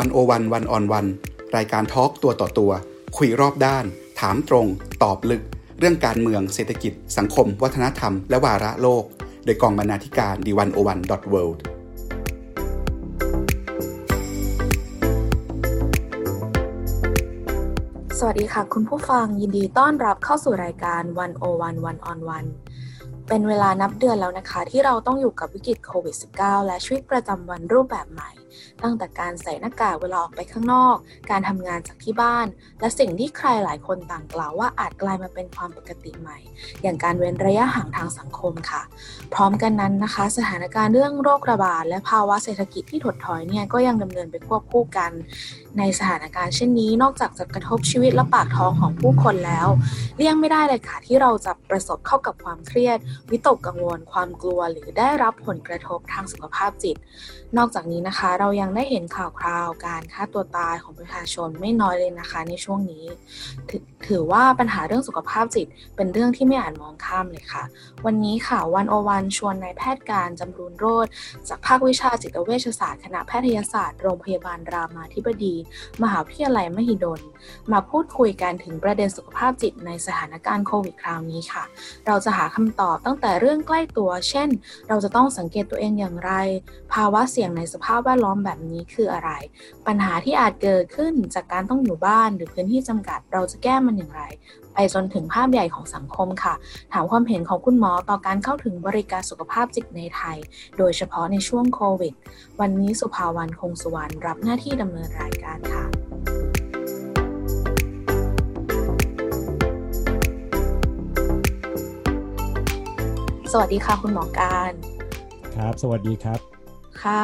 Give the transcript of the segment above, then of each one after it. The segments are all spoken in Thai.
วันโอวันวันออนวันรายการทอล์กตัวต่อตัว คุยรอบด้าน ถามตรง ตอบลึก เรื่องการเมืองเศรษฐกิจ สังคม วัฒนธรรม และวาระโลก โดยกองบรรณาธิการดีวันโอวันดอทเวิลด์สวัสดีค่ะ คุณผู้ฟังยินดีต้อนรับเข้าสู่รายการวันโอวันวันออนวันเป็นเวลานับเดือนแล้วนะคะ ที่เราต้องอยู่กับวิกฤตโควิด -19 และชีวิตประจำวันรูปแบบใหม่ ตั้งแต่การใส่หน้ากากเวลาออกไปข้างนอก การทำงานจากที่บ้าน และสิ่งที่ใครหลายคนต่างกล่าวว่าอาจกลายมาเป็นความปกติใหม่ อย่างการเว้นระยะห่างทางสังคมค่ะ พร้อมกันนั้นนะคะ สถานการณ์เรื่องโรคระบาดและภาวะเศรษฐกิจที่ถดถอยเนี่ยก็ยังดำเนินไปควบคู่กัน ในสถานการณ์เช่นนี้ นอกจากจะกระทบชีวิตและปากท้องของผู้คนแล้ว เลี่ยงไม่ได้เลยค่ะที่เราจะประสบเข้ากับความเครียด วิตกกังวล ความกลัว หรือได้รับผลกระทบทางสุขภาพจิต นอกจากนี้นะคะเราเรายังได้เห็นข่าวคราวการฆ่าตัวตายของประชาชนไม่น้อยเลยนะคะในช่วงนี้ถถือว่าปัญหาเรื่องสุขภาพจิตเป็นเรื่องที่ไม่อาจมองข้ามเลยค่ะ วันนี้ค่ะวันโอวันชวนนายแพทย์การจำรูนโรธจากภาควิชาจิตเวชศาสตร์คณะแพทยศาสตร์โรงพยาบาลรามาธิบดี มหาวิทยาลัยมหิดล มาพูดคุยกันถึงประเด็นสุขภาพจิตในสถานการณ์โควิดคราวนี้ค่ะ เราจะหาคำตอบตั้งแต่เรื่องใกล้ตัว เช่น เราจะต้องสังเกตตัวเองอย่างไร ภาวะเสี่ยงในสภาพแวดล้อมแบบนี้คืออะไร ปัญหาที่อาจเกิดขึ้นจากการต้องอยู่บ้านหรือพื้นที่จำกัด เราจะแก้มันอย่างไร ไปจนถึงภาพใหญ่ของสังคมค่ะ ถามความเห็นของคุณหมอต่อการเข้าถึงบริการสุขภาพจิตในไทย โดยเฉพาะในช่วงโควิด วันนี้สุภาวันคงสุวรรณรับหน้าที่ดำเนินรายการค่ะสวัสดีค่ะคุณหมอการ ครับ สวัสดีครับ ค่ะ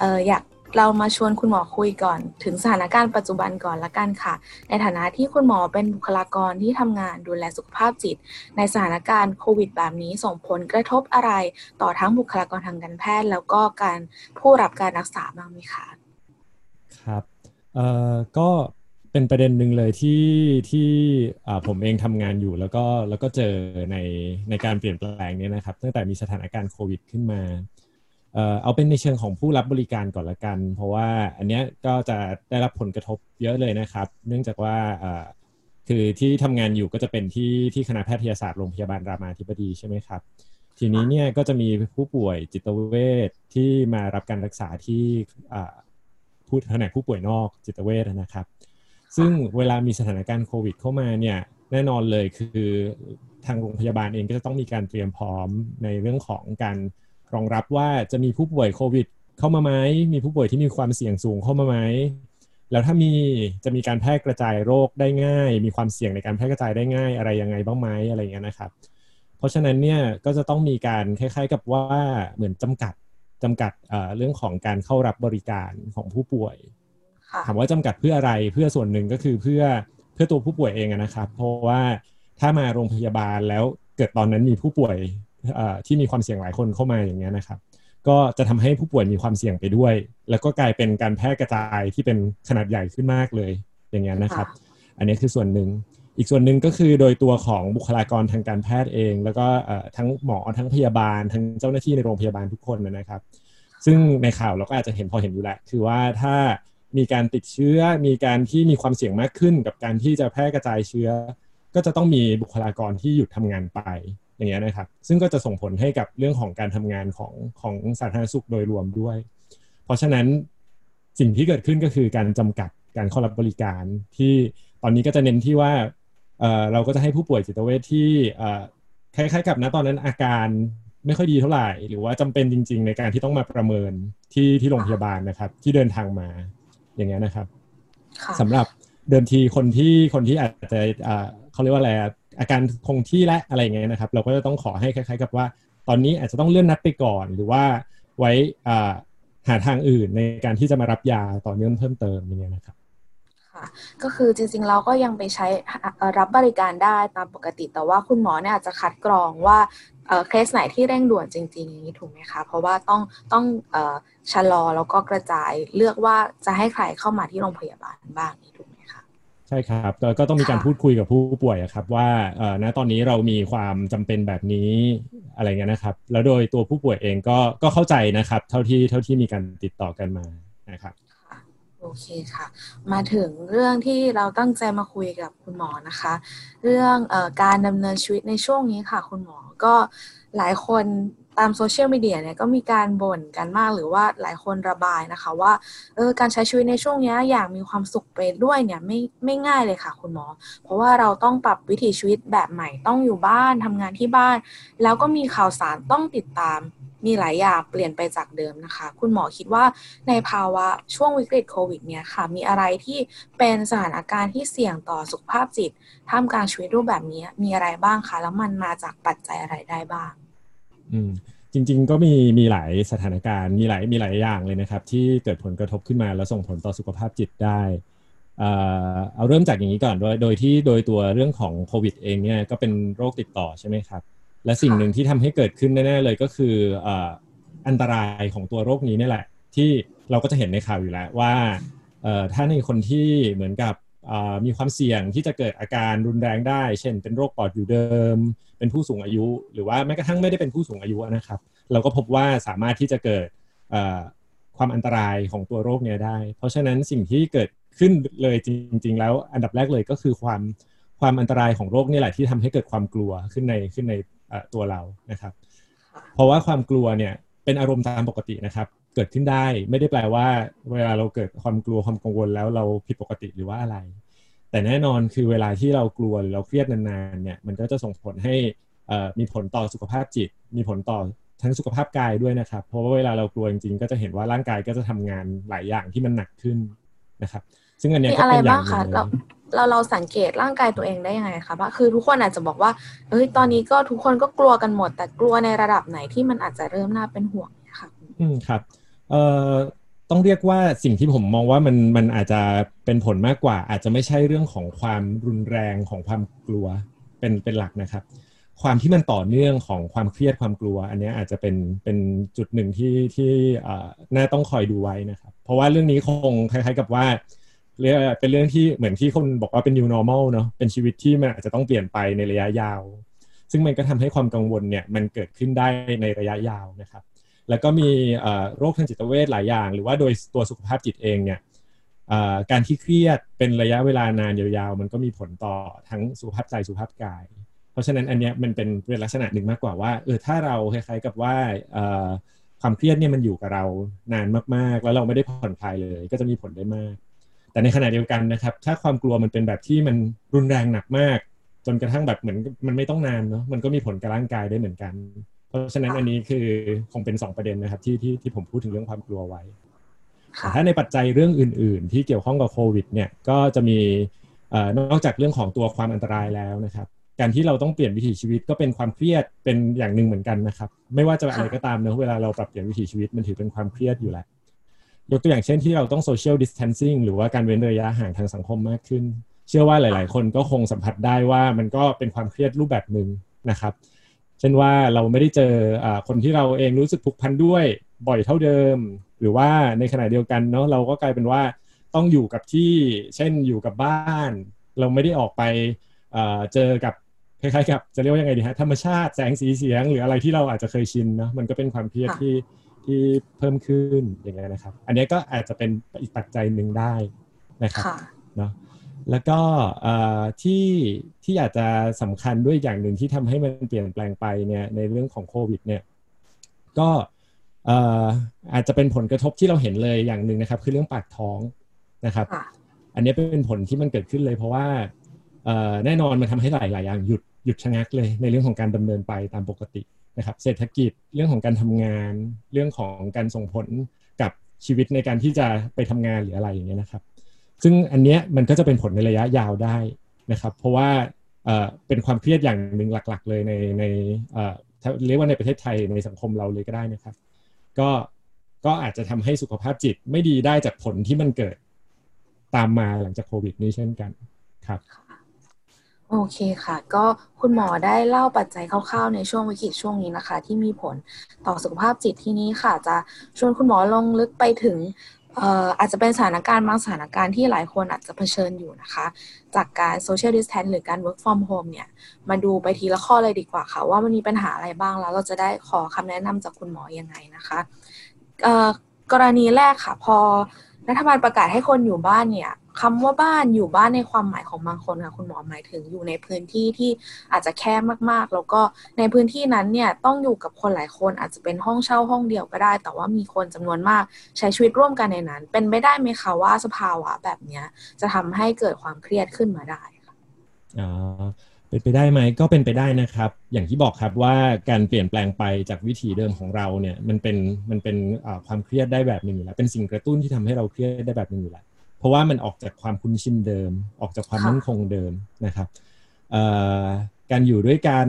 เอออยากเรามาชวนคุณหมอคุยก่อน ถึงสถานการณ์ปัจจุบันก่อนละกันค่ะ ในฐานะที่คุณหมอเป็นบุคลากรที่ทำงานดูแลสุขภาพจิต ในสถานการณ์โควิดแบบนี้ส่งผลกระทบอะไรต่อทั้งบุคลากรทางการแพทย์ แล้วก็การผู้รับการรักษาบ้างไหมคะครับเอ่อก็เป็นประเด็นหนึ่งเลยที่ที่ผมเองทำงานอยู่แล้วก็แล้วก็เจอในในการเปลี่ยนแปลงนี้นะครับ ตั้งแต่มีสถานการณ์โควิด ขึ้นมา เอาเป็นในเชิงของผู้รับบริการก่อนละกัน เพราะว่าอันนี้ก็จะได้รับผลกระทบเยอะเลยนะครับ เนื่องจากว่าคือที่ทำงานอยู่ก็จะเป็นที่ที่คณะแพทยศาสตร์โรงพยาบาลรามาธิบดีใช่ไหมครับ ทีนี้เนี่ยก็จะมีผู้ป่วยจิตเวชที่มารับการรักษาที่ผู้แผนกผู้ป่วยนอกจิตเวชนะครับ ซึ่งเวลามีสถานการณ์โควิด เข้ามาเนี่ยแน่นอนเลยคือทางโรงพยาบาลเองก็จะต้องมีการเตรียมพร้อมในเรื่องของการ รองรับว่าจะมีผู้ป่วยโควิด เข้ามาไหมมีผู้ป่วยที่มีความเสี่ยงสูงเข้ามาไหมแล้วถ้ามีจะมีการแพร่กระจายโรคได้ง่าย มีความเสี่ยงในการแพร่กระจายได้ง่ายอะไรยังไงบ้างไหมอะไรเงี้ยนะครับ เพราะฉะนั้นเนี่ยก็จะต้องมีการคล้าย ๆ กับว่าเหมือนจำกัดจำกัดเรื่องของการเข้ารับบริการของผู้ป่วย ถามว่าจำกัดเพื่ออะไรเพื่อส่วนหนึ่งก็คือเพื่อเพื่อตัวผู้ป่วยเองนะครับ เพราะว่าถ้ามาโรงพยาบาลแล้วเกิดตอนนั้นมีผู้ป่วย ที่มีความเสี่ยงหลายคนเข้ามาอย่างเงี้ยนะครับ ก็จะทำให้ผู้ป่วยมีความเสี่ยงไปด้วย แล้วก็กลายเป็นการแพร่กระจายที่เป็นขนาดใหญ่ขึ้นมากเลย อย่างเงี้ยนะครับ อันนี้คือส่วนหนึ่งอีกส่วนหนึ่งก็คือโดยตัวของบุคลากรทางการแพทย์เอง แล้วก็ทั้งหมอทั้งพยาบาล ทั้งเจ้าหน้าที่ในโรงพยาบาลทุกคนนะครับ ซึ่งในข่าวเราก็อาจจะเห็นพอเห็นอยู่แหละ คือว่าถ้ามีการติดเชื้อมีการที่มีความเสี่ยงมากขึ้น กับการที่จะแพร่กระจายเชื้อ ก็จะต้องมีบุคลากรที่หยุดทำงานไป อย่างเงี้ยนะครับ ซึ่งก็จะส่งผลให้กับเรื่องของการทำงานของของสาธารณสุขโดยรวมด้วย เพราะฉะนั้นสิ่งที่เกิดขึ้นก็คือการจำกัดการเข้ารับบริการที่ตอนนี้ก็จะเน้นที่ว่าเราก็จะให้ผู้ป่วยจิตเวชที่คล้ายๆกับนะตอนนั้นอาการไม่ค่อยดีเท่าไหร่ หรือว่าจำเป็นจริง ๆ ในการที่ต้องมาประเมินที่ที่โรงพยาบาลนะครับ ที่เดินทางมาอย่างเงี้ยนะครับสำหรับเดิมทีคนที่คนที่อาจจะเขาเรียกว่าอะไร อาการคงที่และอะไรเงี้ยนะครับ เราก็จะต้องขอให้คล้ายๆ กับว่า ตอนนี้อาจจะต้องเลื่อนนัดไปก่อน หรือว่าไว้หาทางอื่นในการที่จะมารับยาต่อเนื่องเพิ่มเติมอย่างเงี้ยนะครับค่ะก็คือจริงๆเราก็ยังไปใช้รับบริการได้ตามปกติ แต่ว่าคุณหมอเนี่ยอาจจะคัดกรองว่าเคสไหนที่เร่งด่วนจริงๆนี้ถูกไหมคะ เพราะว่าต้องต้องชะลอแล้วก็กระจายเลือกว่าจะให้ใครเข้ามาที่โรงพยาบาลบ้าง ช่ครับก็ต้องมีการพูดคุยกับผู้ป่วยครับ ว่าณตอนนี้เรามีความจำเป็นแบบนี้อะไรเงี้ยนะครับ แล้วโดยตัวผู้ป่วยเองก็ก็เข้าใจนะครับ เท่าที่เท่าที่มีการติดต่อกันมานะครับโโอเคค่ะ มาถึงเรื่องที่เราตั้งใจมาคุยกับคุณหมอนะคะ เรื่องออการดำเนินชีวิตในช่วงนี้ค่ะ คุณหมอก็หลายคน ตามโซเชียลมีเดียเนี่ยก็มีการบ่นกันมากหรือว่าหลายคนระบายนะคะ ว่าเออการใช้ชีวิตในช่วงนี้อย่างมีความสุขไปด้วยเนี่ยไม่ไม่ง่ายเลยค่ะ คุณหมอ เพราะว่าเราต้องปรับวิถีชีวิตแบบใหม่ต้องอยู่บ้านทำงานที่บ้าน แล้วก็มีข่าวสารต้องติดตามมีหลายอย่างเปลี่ยนไปจากเดิมนะคะ คุณหมอคิดว่าในภาวะช่วงวิกฤตโควิดเนี่ยค่ะ มีอะไรที่เป็นสถานการณ์ที่เสี่ยงต่อสุขภาพจิตท่ามกลางชีวิตรูปแบบนี้มีอะไรบ้างคะแล้วมันมาจากปัจจัยอะไรได้บ้าง อืมจริง ๆ ก็มีมีหลายสถานการณ์มีหลายมีหลายอย่างเลยนะครับ ที่เกิดผลกระทบขึ้นมาแล้วส่งผลต่อสุขภาพจิตได้เอาเริ่มจากอย่างนี้ก่อนโดยโดยที่โดยตัวเรื่องของโควิดเองเนี่ยก็เป็นโรคติดต่อใช่ไหมครับ และสิ่งหนึ่งที่ทำให้เกิดขึ้นแน่ๆเลยก็คืออันตรายของตัวโรคนี้นี่แหละ ที่เราก็จะเห็นในข่าวอยู่แล้วว่าถ้าในคนที่เหมือนกับมีความเสี่ยงที่จะเกิดอาการรุนแรงได้ เช่น เป็นโรคปอดอยู่เดิม เป็นผู้สูงอายุ หรือว่าแม้กระทั่งไม่ได้เป็นผู้สูงอายุนะครับ เราก็พบว่าสามารถที่จะเกิดความอันตรายของตัวโรคเนี้ยได้ เพราะฉะนั้นสิ่งที่เกิดขึ้นเลยจริง ๆ แล้วอันดับแรกเลยก็คือความความอันตรายของโรคนี่แหละที่ทำให้เกิดความกลัวขึ้นในขึ้นในตัวเรานะครับ เพราะว่าความกลัวเนี่ยเป็นอารมณ์ตามปกตินะครับ เกิดขึ้นได้ไม่ได้แปลว่า เวลาเราเกิดความกลัวความกังวลแล้วเราผิดปกติหรือว่าอะไร แต่แน่นอนคือเวลาที่เรากลัวหรือเราเครียดนานๆเนี่ยมันก็จะส่งผลให้มีผลต่อสุขภาพจิต มีผลต่อทั้งสุขภาพกายด้วยนะครับ เพราะว่าเวลาเรากลัวจริงๆ ก็จะเห็นว่าร่างกายก็จะทำงานหลายอย่างที่มันหนักขึ้นนะครับ ซึ่งอันนี้ก็เป็นอย่างหนึ่งเราเราสังเกตร่างกายตัวเองได้ยังไงคะว่าคือทุกคนอาจจะบอกว่าเอ้ยตอนนี้ก็ทุกคนก็กลัวกันหมด แต่กลัวในระดับไหนที่มันอาจจะเริ่มน่าเป็นห่วงค่ะอืมครับเอ่อ ต้องเรียกว่าสิ่งที่ผมมองว่ามันมันอาจจะเป็นผลมากกว่า อาจจะไม่ใช่เรื่องของความรุนแรงของความกลัวเป็นเป็นหลักนะครับ ความที่มันต่อเนื่องของความเครียดความกลัว อันนี้อาจจะเป็นเป็นจุดหนึ่งที่ที่น่าต้องคอยดูไว้นะครับ เพราะว่าเรื่องนี้คงคล้ายๆกับว่าเรียกเป็นเรื่องที่เหมือนที่คนบอกว่าเป็น new normal เนาะเป็นชีวิตที่มันอาจจะต้องเปลี่ยนไปในระยะยาว ซึ่งมันก็ทำให้ความกังวลเนี่ยมันเกิดขึ้นได้ในระยะยาวนะครับ แล้วก็มีโรคทางจิตเวชหลายอย่าง หรือว่าโดยตัวสุขภาพจิตเองเนี่ยการที่เครียดเป็นระยะเวลานานยาวๆ มันก็มีผลต่อทั้งสุขภาพใจสุขภาพกาย เพราะฉะนั้นอันนี้มันเป็นเป็นลักษณะหนึ่งมากกว่าว่าเออถ้าเราคล้ายๆกับว่าความเครียดเนี่ยมันอยู่กับเรานานมากๆ แล้วเราไม่ได้ผ่อนคลายเลย ก็จะมีผลได้มาก แต่ในขณะเดียวกันนะครับ ถ้าความกลัวมันเป็นแบบที่มันรุนแรงหนักมาก จนกระทั่งแบบเหมือนมันไม่ต้องนานเนาะมันก็มีผลกับร่างกายได้เหมือนกัน เพราะฉะนั้นอันนี้คือคงเป็น2ประเด็นนะครับที่ที่ที่ผมพูดถึงเรื่องความกลัวไว้ถ้าในปัจจัยเรื่องอื่น ๆ ที่เกี่ยวข้องกับโควิด เนี่ยก็จะมีนอกจากเรื่องของตัวความอันตรายแล้วนะครับ การที่เราต้องเปลี่ยนวิถีชีวิตก็เป็นความเครียดเป็นอย่างหนึ่งเหมือนกันนะครับ ไม่ว่าจะอะไรก็ตามเนะเวลาเราปรับเปลี่ยนวิถีชีวิตมันถือเป็นความเครียดอยู่แล้วยกตัวอย่างเช่นที่เราต้อง social distancing หรือว่าการเว้นระยะห่างทางสังคมมากขึ้น เชื่อว่าหลาย ๆ คนก็คงสัมผัสได้ว่ามันก็เป็นความเครียดรูปแบบหนึ่งนะครับ เช่นว่าเราไม่ได้เจอคนที่เราเองรู้สึกผูกพันด้วยบ่อยเท่าเดิม หรือว่าในขณะเดียวกันเนาะเราก็กลายเป็นว่าต้องอยู่กับที่เช่นอยู่กับบ้าน เราไม่ได้ออกไปเจอกับคล้ายๆกับจะเรียกว่ายังไงดีฮะธรรมชาติแสงสีเสียง หรืออะไรที่เราอาจจะเคยชินเนาะมันก็เป็นความเครียดที่ที่เพิ่มขึ้นอย่างเงี้ยนะครับ อันนี้ก็อาจจะเป็นอีกปัจจัยหนึ่งได้นะครับเนาะ แล้วก็ที่ที่อาจจะสำคัญด้วยอย่างหนึ่งที่ทำให้มันเปลี่ยนแปลงไปเนี่ยในเรื่องของโควิดเนี่ยก็อาจจะเป็นผลกระทบที่เราเห็นเลยอย่างหนึ่งนะครับ คือเรื่องปากท้องนะครับ อันนี้เป็นผลที่มันเกิดขึ้นเลยเพราะว่าแน่นอนมันทำให้หลาย ๆ อย่างหยุดหยุดชะงักเลย ในเรื่องของการดำเนินไปตามปกตินะครับ เศรษฐกิจเรื่องของการทำงาน เรื่องของการส่งผลกับชีวิตในการที่จะไปทำงานหรืออะไรอย่างเงี้ยนะครับ ซึ่งอันเนี้ยมันก็จะเป็นผลในระยะยาวได้นะครับ เพราะว่าเป็นความเครียดอย่างหนึ่งหลัก ๆ เลยในในเรียกว่าในประเทศไทยในสังคมเราเลยก็ได้นะครับ ก็ก็อาจจะทำให้สุขภาพจิตไม่ดีได้จากผลที่มันเกิดตามมาหลังจากโควิดนี้เช่นกันครับโอเคค่ะ ก็คุณหมอได้เล่าปัจจัยคร่าวๆในช่วงวิกฤตช่วงนี้นะคะ ที่มีผลต่อสุขภาพจิตที่นี้ค่ะ จะชวนคุณหมอลงลึกไปถึง อาจจะเป็นสถานการณ์บางสถานการณ์ที่หลายคนอาจจะเผชิญอยู่นะคะ จากการโซเชียลดิสแทนหรือการ work from home เนี่ย มาดูไปทีละข้อเลยดีกว่าค่ะ ว่ามันมีปัญหาอะไรบ้างแล้ว เราจะได้ขอคำแนะนำจากคุณหมอยังไงนะคะกรณีแรกค่ะ พอรัฐบาลประกาศให้คนอยู่บ้านเนี่ย คำว่าบ้านอยู่บ้านในความหมายของบางคนค่ะคุณหมอหมายถึงอยู่ในพื้นที่ที่อาจจะแคบมากๆ แล้วก็ในพื้นที่นั้นเนี่ยต้องอยู่กับคนหลายคนอาจจะเป็นห้องเช่าห้องเดียวก็ได้ แต่ว่ามีคนจำนวนมากใช้ชีวิตร่วมกันในนั้น เป็นไปได้ไหมคะว่าสภาวะแบบนี้จะทำให้เกิดความเครียดขึ้นมาได้อ๋อเป็นไปได้ไหมก็เป็นไปได้นะครับ อย่างที่บอกครับว่าการเปลี่ยนแปลงไปจากวิถีเดิมของเราเนี่ยมันเป็นมันเป็นความเครียดได้แบบหนึ่งอยู่แล้วเป็นสิ่งกระตุ้นที่ทำให้เราเครียดได้แบบหนึ่งอยู่แล้ว เพราะว่ามันออกจากความคุ้นชินเดิม ออกจากความมั่นคงเดิมนะครับการอยู่ด้วยกัน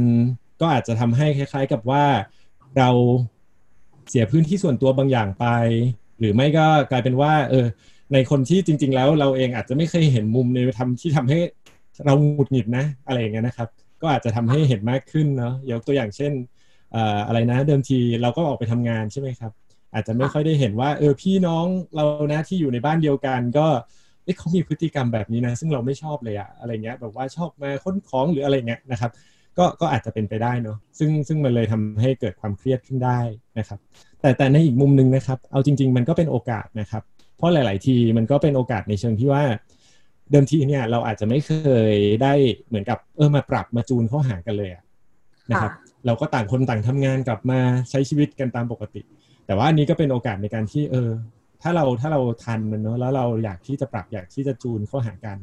ก็อาจจะทำให้คล้าย ๆ กับว่าเราเสียพื้นที่ส่วนตัวบางอย่างไป หรือไม่ก็กลายเป็นว่า เออ ในคนที่จริง ๆ แล้วเราเองอาจจะไม่เคยเห็นมุมในทำที่ทำให้เราหงุดหงิดนะอะไรอย่างเงี้ยนะครับ ก็อาจจะทำให้เห็นมากขึ้นเนาะยกตัวอย่างเช่นอะไรนะ เดิมทีเราก็ออกไปทำงานใช่ไหมครับ อาจจะไม่ค่อยได้เห็นว่า เออพี่น้องเรานะที่อยู่ในบ้านเดียวกัน ก็เเขามีพฤติกรรมแบบนี้นะ ซึ่งเราไม่ชอบเลยอะอะไรเงี้ยแบบว่าชอบมาค้นของหรืออะไรเงี้ยนะครับ ก็ก็อาจจะเป็นไปได้เนาะซึ่งซึ่งมันเลยทำให้เกิดความเครียดขึ้นได้นะครับ แต่แต่ในอีกมุมหนึ่งนะครับ เอาจริง ๆ มันก็เป็นโอกาสนะครับ เพราะหลาย ๆ ทีมันก็เป็นโอกาสในเชิงที่ว่าเดิมทีเนี่ยเราอาจจะไม่เคยได้เหมือนกับเออมาปรับมาจูนเข้าหากันเลยนะครับ เราก็ต่างคนต่างทำงานกลับมาใช้ชีวิตกันตามปกติ แต่ว่าอันนี้ก็เป็นโอกาสในการที่เออ ถ้าเราถ้าเราทันมันเนาะแล้วเราอยากที่จะปรับอยากที่จะจูนเข้าหากัน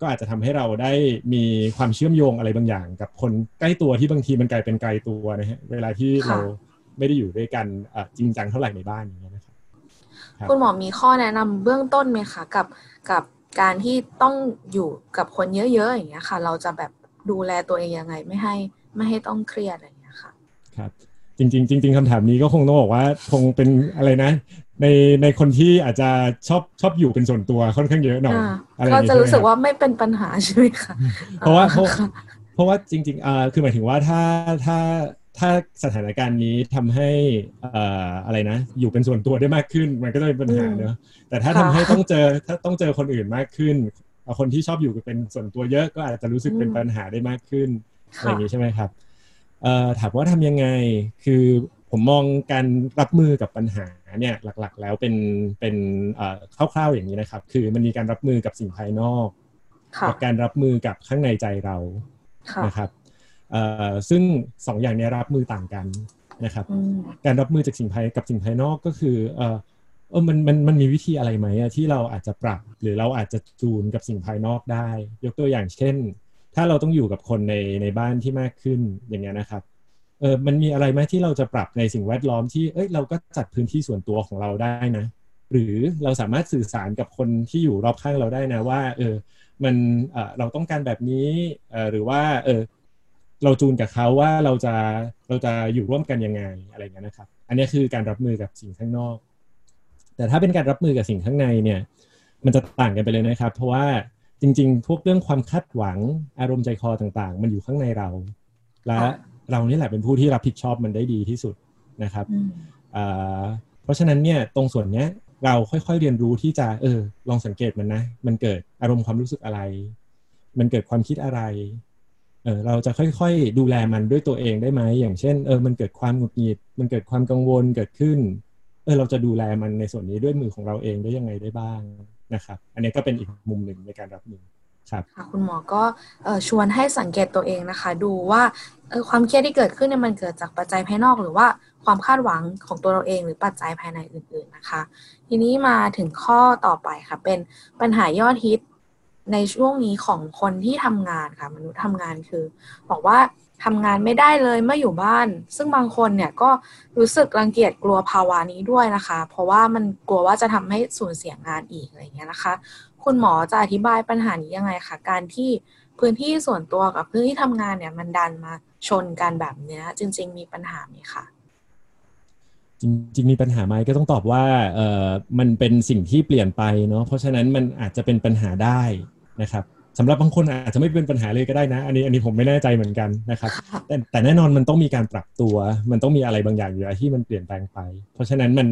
ก็อาจจะทำให้เราได้มีความเชื่อมโยงอะไรบางอย่าง กับคนใกล้ตัวที่บางทีมันกลายเป็นไกลตัวนะฮะเวลาที่เราไม่ได้อยู่ด้วยกันจริงจังเท่าไหร่ในบ้านอย่างเงี้ยนะครับคุณหมอมีข้อแนะนำเบื้องต้นไหมคะกับกับการที่ต้องอยู่กับคนเยอะๆอย่างเงี้ยค่ะ เราจะแบบดูแลตัวเองยังไงไม่ให้ไม่ให้ต้องเครียดอะไรอย่างเงี้ยค่ะ ครับ จริงๆจริงๆคำถามนี้ก็คงต้องบอกว่าคงเป็นอะไรนะ ในในคนที่อาจจะชอบชอบอยู่เป็นส่วนตัวค่อนข้างเยอะหน่อยก็จะรู้สึกว่าไม่เป็นปัญหาใช่ไหมคะเพราะว่าเพราะเพราะว่าจริงๆอ่าคือหมายถึงว่าถ้าถ้าถ้าสถานการณ์นี้ทำให้อ่าอะไรนะ อยู่เป็นส่วนตัวได้มากขึ้น มันก็จะเป็นปัญหาเนอะแต่ถ้าทำให้ต้องเจอถ้าต้องเจอคนอื่นมากขึ้นคนที่ชอบอยู่เป็นส่วนตัวเยอะก็อาจจะรู้สึกเป็นปัญหาได้มากขึ้นอะไรอย่างนี้ใช่ไหมครับ ถามว่าทำยังไงคือผมมองการรับมือกับปัญหาเนี่ยหลักๆ แล้วเป็นเป็นคร่าวๆอย่างนี้นะครับ คือมันมีการรับมือกับสิ่งภายนอกกับการรับมือกับข้างในใจเรานะครับซึ่งสองอย่างนี้รับมือต่างกันนะครับ การรับมือจากสิ่งภายกับสิ่งภายนอกก็คือเออมันมันมันมีวิธีอะไรไหมที่เราอาจจะปรับ หรือเราอาจจะจูนกับสิ่งภายนอกได้ ยกตัวอย่างเช่น ถ้าเราต้องอยู่กับคนในในบ้านที่มากขึ้นอย่างเงี้ยนะครับเออมันมีอะไรไหมที่เราจะปรับในสิ่งแวดล้อมที่เอ้ยเราก็จัดพื้นที่ส่วนตัวของเราได้นะ หรือเราสามารถสื่อสารกับคนที่อยู่รอบข้างเราได้นะว่า เออมันเออเราต้องการแบบนี้เออหรือว่าเออเราจูนกับเขาว่าเราจะเราจะอยู่ร่วมกันยังไงอะไรเงี้ยนะครับ อันนี้คือการรับมือกับสิ่งข้างนอก แต่ถ้าเป็นการรับมือกับสิ่งข้างในเนี่ย มันจะต่างกันไปเลยนะครับ เพราะว่า จริง ๆ พวกเรื่องความคาดหวังอารมณ์ใจคอต่างๆ มันอยู่ข้างในเรา และเรานี่แหละเป็นผู้ที่รับผิดชอบมันได้ดีที่สุดนะครับเพราะฉะนั้นเนี่ยตรงส่วนเนี้ยเราค่อยๆเรียนรู้ที่จะเออลองสังเกตมันนะ มันเกิดอารมณ์ความรู้สึกอะไร มันเกิดความคิดอะไรเออเราจะค่อยๆ ดูแลมันด้วยตัวเองได้ไหมอย่างเช่นเออมันเกิดความหงุดหงิด มันเกิดความกังวลเกิดขึ้นเออเราจะดูแลมันในส่วนนี้ด้วยมือของเราเองได้ยังไงได้บ้าง นะครับ อันนี้ก็เป็นอีกมุมหนึ่งในการรับมือครับค่ะคุณหมอก็ชวนให้สังเกตตัวเองนะคะ ดูว่าความเครียดที่เกิดขึ้นเนี่ยมันเกิดจากปัจจัยภายนอก หรือว่าความคาดหวังของตัวเราเอง หรือปัจจัยภายในอื่น ๆนะคะ ทีนี้มาถึงข้อต่อไปค่ะ เป็นปัญหายอดฮิตในช่วงนี้ของคนที่ทำงานค่ะ มนุษย์ทำงานคือ บอกว่า ทำงานไม่ได้เลยเมื่ออยู่บ้าน ซึ่งบางคนเนี่ยก็รู้สึกรังเกียจกลัวภาวะนี้ด้วยนะคะ เพราะว่ามันกลัวว่าจะทำให้สูญเสียงานอีกอะไรเงี้ยนะคะ คุณหมอจะอธิบายปัญหานี้ยังไงคะการที่พื้นที่ส่วนตัวกับพื้นที่ทำงานเนี่ยมันดันมาชนกันแบบเนี้ยจริง ๆ มีปัญหาไหมคะจริงๆมีปัญหาไหมก็ต้องตอบว่าเออมันเป็นสิ่งที่เปลี่ยนไปเนาะเพราะฉะนั้นมันอาจจะเป็นปัญหาได้นะครับ สำหรับบางคนอาจจะไม่เป็นปัญหาเลยก็ได้นะ อันนี้อันนี้ผมไม่แน่ใจเหมือนกันนะครับ แต่แต่แน่นอนมันต้องมีการปรับตัว มันต้องมีอะไรบางอย่างอยู่ที่มันเปลี่ยนแปลงไป เพราะฉะนั้นมัน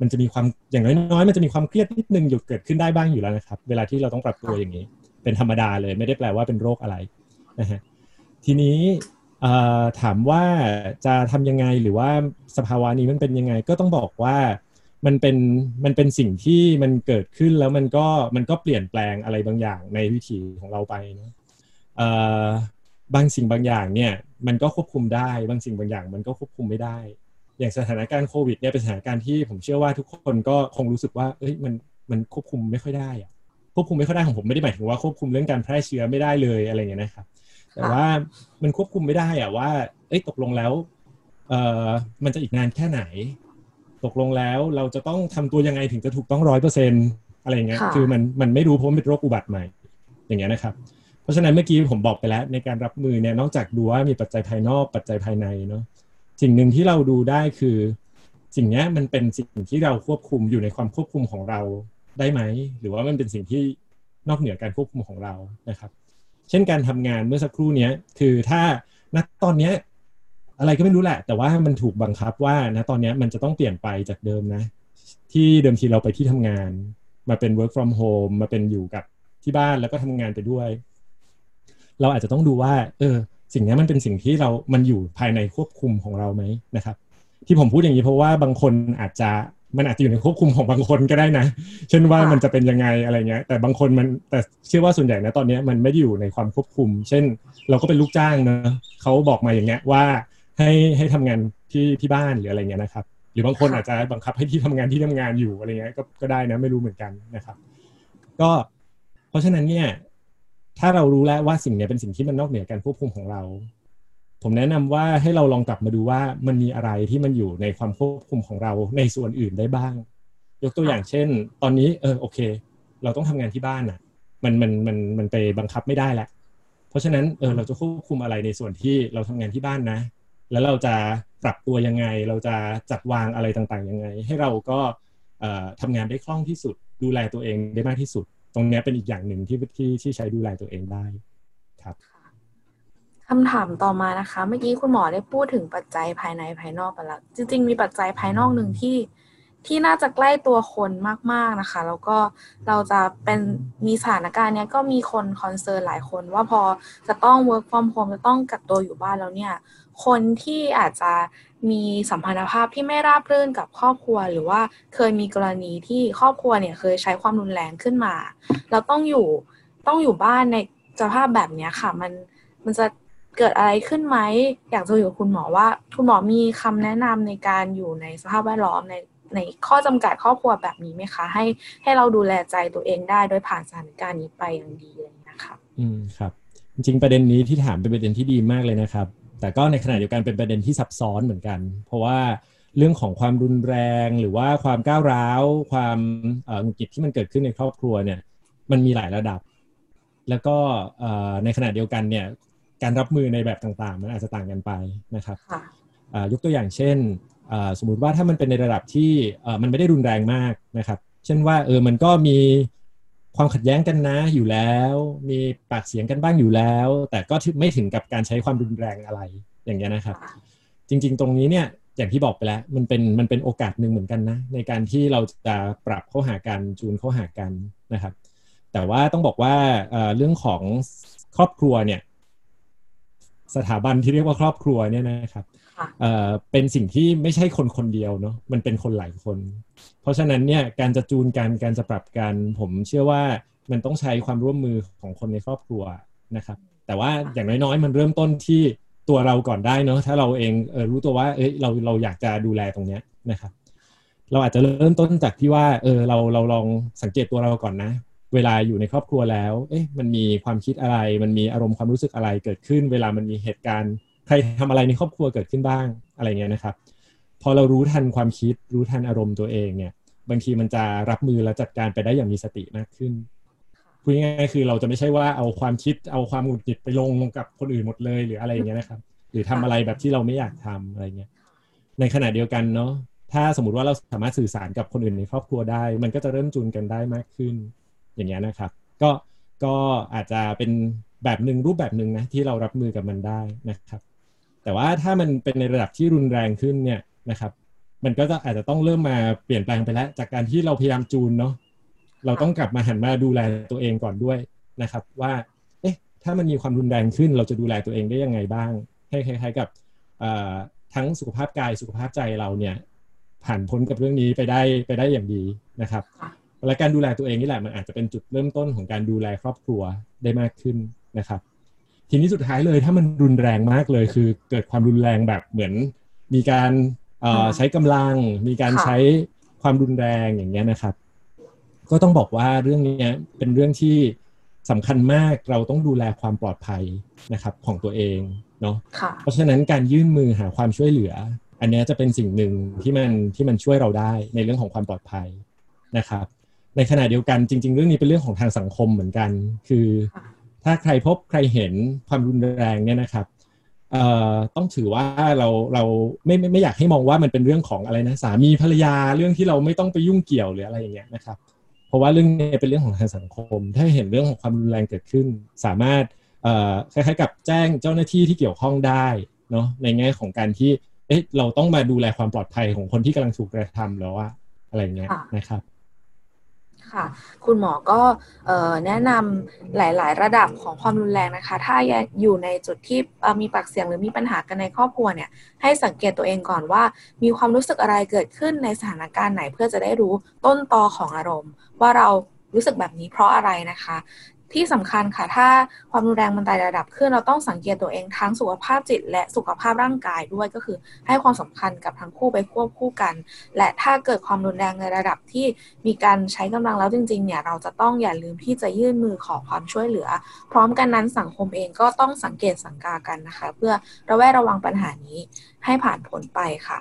มันจะมีความอย่างน้อยๆมันจะมีความเครียดนิดนึงอยู่เกิดขึ้นได้บ้างอยู่แล้วนะครับ เวลาที่เราต้องปรับตัวอย่างนี้ เป็นธรรมดาเลยไม่ได้แปลว่าเป็นโรคอะไรนะฮะทีนี้ถามว่าจะทำยังไงหรือว่าสภาวะนี้มันเป็นยังไงก็ต้องบอกว่า มันเป็นมันเป็นสิ่งที่มันเกิดขึ้นแล้วมันก็มันก็เปลี่ยนแปลงอะไรบางอย่างในวิถีของเราไปนะบางสิ่งบางอย่างเนี่ยมันก็ควบคุมได้ บางสิ่งบางอย่างมันก็ควบคุมไม่ได้ อย่างสถานการณ์โควิดเนี่ยเป็นสถานการณ์ที่ผมเชื่อว่าทุกคนก็คงรู้สึกว่าเอ้ยมันมันควบคุมไม่ค่อยได้อะควบคุมไม่ค่อยได้ของผมไม่ได้หมายถึงว่าควบคุมเรื่องการแพร่เชื้อไม่ได้เลยอะไรเงี้ยนะครับ แต่ว่ามันควบคุมไม่ได้อะว่าเอ้ยตกลงแล้วเอ่อมันจะอีกนานแค่ไหน ตกลงแล้วเราจะต้องทำตัวยังไงถึงจะถูกต้องร้อยเปอร์เซ็นอะไรเงี้ยคือมันมันไม่รู้เพราะมันเป็นโรคอุบัติใหม่ อย่างเงี้ยนะครับ เพราะฉะนั้นเมื่อกี้ผมบอกไปแล้ว ในการรับมือเนี่ยนอกจากดูว่ามีปัจจัยภายนอกปัจจัยภายในเนาะสิ่งหนึ่งที่เราดูได้คือ สิ่งนี้มันเป็นสิ่งที่เราควบคุมอยู่ในความควบคุมของเราได้ไหม หรือว่ามันเป็นสิ่งที่นอกเหนือการควบคุมของเรานะครับ เช่นการทำงานเมื่อสักครู่นี้คือถ้าณตอนนี้ อะไรก็ไม่รู้แหละ แต่ว่ามันถูกบังคับว่าณตอนนี้มันจะต้องเปลี่ยนไปจากเดิมนะ ที่เดิมทีเราไปที่ทำงาน มาเป็น work from home มาเป็นอยู่กับที่บ้านแล้วก็ทำงานไปด้วย เราอาจจะต้องดูว่า เออ สิ่งนี้มันเป็นสิ่งที่เรา มันอยู่ภายในควบคุมของเราไหมนะครับ ที่ผมพูดอย่างนี้เพราะว่าบางคนอาจจะมันอาจจะอยู่ในควบคุมของบางคนก็ได้นะ เช่นว่ามันจะเป็นยังไงอะไรเงี้ย แต่บางคนมัน แต่เชื่อว่าส่วนใหญ่นะตอนนี้มันไม่ได้อยู่ในความควบคุม เช่น เราก็เป็นลูกจ้างเนะเขาบอกมาอย่างเงี้ยว่า ให้ให้ทำงานที่ที่บ้านหรืออะไรเงี้ยนะครับ หรือบางคนอาจจะบังคับให้ที่ทำงานที่ทำงานอยู่อะไรเงี้ยก็ก็ได้นะไม่รู้เหมือนกันนะครับ ก็เพราะฉะนั้นเนี่ย ถ้าเรารู้แล้วว่าสิ่งนี้เป็นสิ่งที่มันนอกเหนือการควบคุมของเรา ผมแนะนำว่าให้เราลองกลับมาดูว่ามันมีอะไรที่มันอยู่ในความควบคุมของเราในส่วนอื่นได้บ้าง ยกตัวอย่างเช่น ตอนนี้เออโอเค เราต้องทำงานที่บ้านอะ มันมันมันมันไปบังคับไม่ได้แหละเพราะฉะนั้นเออเราจะควบคุมอะไรในส่วนที่เราทำงานที่บ้านนะ แล้วเราจะปรับตัวยังไง เราจะจัดวางอะไรต่างๆยังไง ให้เราก็ทำงานได้คล่องที่สุด ดูแลตัวเองได้มากที่สุด ตรงนี้เป็นอีกอย่างหนึ่งที่ที่ที่ใช้ดูแลตัวเองได้ครับคำถามต่อมานะคะ เมื่อกี้คุณหมอได้พูดถึงปัจจัยภายในภายนอกไปแล้วจริง ๆ มีปัจจัยภายนอกหนึ่งที่ที่น่าจะใกล้ตัวคนมาก ๆนะคะ แล้วก็เราจะเป็นมีสถานการณ์เนี้ยก็มีคนคอนเซิร์นหลายคนว่าพอจะต้อง work from home จะต้องกักตัวอยู่บ้านแล้วเนี่ย คนที่อาจจะมีสัมพันธภาพที่ไม่ราบรื่นกับครอบครัว หรือว่าเคยมีกรณีที่ครอบครัวเนี่ยเคยใช้ความรุนแรงขึ้นมาเราต้องอยู่ต้องอยู่บ้านในสภาพแบบนี้ค่ะ มันมันจะเกิดอะไรขึ้นไหมอยากจะอยู่คุณหมอว่าคุณหมอมีคำแนะนำในการอยู่ในสภาพแวดล้อมในในข้อจำกัดครอบครัวแบบนี้ไหมคะ ให้ให้เราดูแลใจตัวเองได้โดยผ่านสถานการณ์นี้ไปอย่างดีเลยนะคะ อืมครับ จริงประเด็นนี้ที่ถามเป็นประเด็นที่ดีมากเลยนะครับ แต่ก็ในขณะเดียวกันเป็นประเด็นที่ซับซ้อนเหมือนกัน เพราะว่าเรื่องของความรุนแรงหรือว่าความก้าวร้าว ความหงุดหงิดที่มันเกิดขึ้นในครอบครัวเนี่ยมันมีหลายระดับ แล้วก็ในขณะเดียวกันเนี่ยการรับมือในแบบต่างๆ มันอาจจะต่างกันไปนะครับยกตัวอย่างเช่น สมมุติว่าถ้ามันเป็นในระดับที่มันไม่ได้รุนแรงมากนะครับ เช่นว่าเออมันก็มี ความขัดแย้งกันนะอยู่แล้ว มีปากเสียงกันบ้างอยู่แล้ว แต่ก็ไม่ถึงกับการใช้ความรุนแรงอะไรอย่างเงี้ยนะครับ จริง ๆ ตรงนี้เนี่ยอย่างที่บอกไปแล้วมันเป็นมันเป็นโอกาสหนึ่งเหมือนกันนะในการที่เราจะปรับเข้าหากันจูนเข้าหากันนะครับ แต่ว่าต้องบอกว่าเรื่องของครอบครัวเนี่ย สถาบันที่เรียกว่าครอบครัวเนี่ยนะครับ เป็นสิ่งที่ไม่ใช่คนคนเดียวเนาะมันเป็นคนหลายคน เพราะฉะนั้นเนี่ยการจะจูนกันการจะปรับกัน ผมเชื่อว่ามันต้องใช้ความร่วมมือของคนในครอบครัวนะครับ แต่ว่าอย่างน้อยๆ มันเริ่มต้นที่ตัวเราก่อนได้เนาะถ้าเราเองเออรู้ตัวว่าเอ้ยเราเราอยากจะดูแลตรงเนี้ยนะครับเราอาจจะเริ่มต้นจากที่ว่าเออเราเราลองสังเกตตัวเราก่อนนะ เวลาอยู่ในครอบครัวแล้ว เอ๊ะมันมีความคิดอะไร มันมีอารมณ์ความรู้สึกอะไรเกิดขึ้น เวลามันมีเหตุการณ์ใครทำอะไรในครอบครัวเกิดขึ้นบ้างอะไรเงี้ยนะครับ พอเรารู้ทันความคิดรู้ทันอารมณ์ตัวเองเนี่ย บางทีมันจะรับมือและจัดการไปได้อย่างมีสติมากขึ้นพูดง่ายๆคือเราจะไม่ใช่ว่าเอาความคิดเอาความหงุดหงิดไปลงกับคนอื่นหมดเลยหรืออะไรอย่างเงี้ยนะครับ หรือทำอะไรแบบที่เราไม่อยากทำอะไรเงี้ยในขณะเดียวกันเนาะถ้าสมมติว่าเราสามารถสื่อสารกับคนอื่นในครอบครัวได้ มันก็จะเริ่มจูนกันได้มากขึ้น อย่างเงี้ยนะครับ ก็ก็อาจจะเป็นแบบหนึ่งรูปแบบหนึ่งนะที่เรารับมือกับมันได้นะครับ แต่ว่าถ้ามันเป็นในระดับที่รุนแรงขึ้นเนี่ยนะครับมันก็จะอาจจะต้องเริ่มมาเปลี่ยนแปลงไปแล้ว จากการที่เราพยายามจูนเนาะเราต้องกลับมาหันมาดูแลตัวเองก่อนด้วยนะครับ ว่าเอ๊ะถ้ามันมีความรุนแรงขึ้น เราจะดูแลตัวเองได้ยังไงบ้าง ให้คล้ายๆกับทั้งสุขภาพกายสุขภาพใจเราเนี่ยผ่านพ้นกับเรื่องนี้ไปได้ไปได้อย่างดีนะครับ และการดูแลตัวเองนี่แหละมันอาจจะเป็นจุดเริ่มต้นของการดูแลครอบครัวได้มากขึ้นนะครับ ทีนี้สุดท้ายเลยถ้ามันรุนแรงมากเลย คือเกิดความรุนแรงแบบเหมือน มีการใช้กำลัง มีการใช้ความรุนแรงอย่างเงี้ยนะครับ ก็ต้องบอกว่าเรื่องนี้เป็นเรื่องที่สำคัญมากเราต้องดูแลความปลอดภัยนะครับของตัวเองเนาะเพราะฉะนั้นการยื่นมือหาความช่วยเหลือ อันนี้จะเป็นสิ่งหนึ่งที่มันที่มันช่วยเราได้ในเรื่องของความปลอดภัยนะครับ ในขณะเดียวกันจริง ๆ เรื่องนี้เป็นเรื่องของทางสังคมเหมือนกัน คือ ถ้าใครพบใครเห็นความรุนแรงเนี่ยนะครับต้องถือว่าเราเราไม่ไม่ไม่อยากให้มองว่ามันเป็นเรื่องของอะไรนะสามีภรรยาเรื่องที่เราไม่ต้องไปยุ่งเกี่ยวหรืออะไรอย่างเงี้ยนะครับ เพราะว่าเรื่องนี้เป็นเรื่องของทางสังคม ถ้าเห็นเรื่องของความรุนแรงเกิดขึ้น สามารถคล้ายๆกับแจ้งเจ้าหน้าที่ที่เกี่ยวข้องได้เนาะในแง่ของการที่เอ๊ะเราต้องมาดูแลความปลอดภัยของคนที่กำลังถูกกระทำแล้วว่าอะไรเงี้ยนะครับ ค่ะ คุณหมอก็แนะนำหลาย ๆ ระดับของความรุนแรงนะคะ ถ้าอยู่ในจุดที่มีปากเสียงหรือมีปัญหากันในครอบครัวเนี่ย ให้สังเกตตัวเองก่อนว่า มีความรู้สึกอะไรเกิดขึ้นในสถานการณ์ไหนเพื่อจะได้รู้ต้นตอของอารมณ์ ว่าเรารู้สึกแบบนี้เพราะอะไรนะคะ ที่สำคัญค่ะ ถ้าความรุนแรงมันไต่ระดับขึ้น เราต้องสังเกตตัวเองทั้งสุขภาพจิต และสุขภาพร่างกายด้วยก็คือ ให้ความสำคัญกับทั้งคู่ไปควบคู่กัน และถ้าเกิดความรุนแรงในระดับที่มีการใช้กำลังแล้วจริงๆเนี่ยเราจะต้องอย่าลืมที่จะยื่นมือขอความช่วยเหลือ พร้อมกันนั้นสังคมเองก็ต้องสังเกตสังกากันนะคะ เพื่อระแวดระวังปัญหานี้ให้ผ่านผลไปค่ะ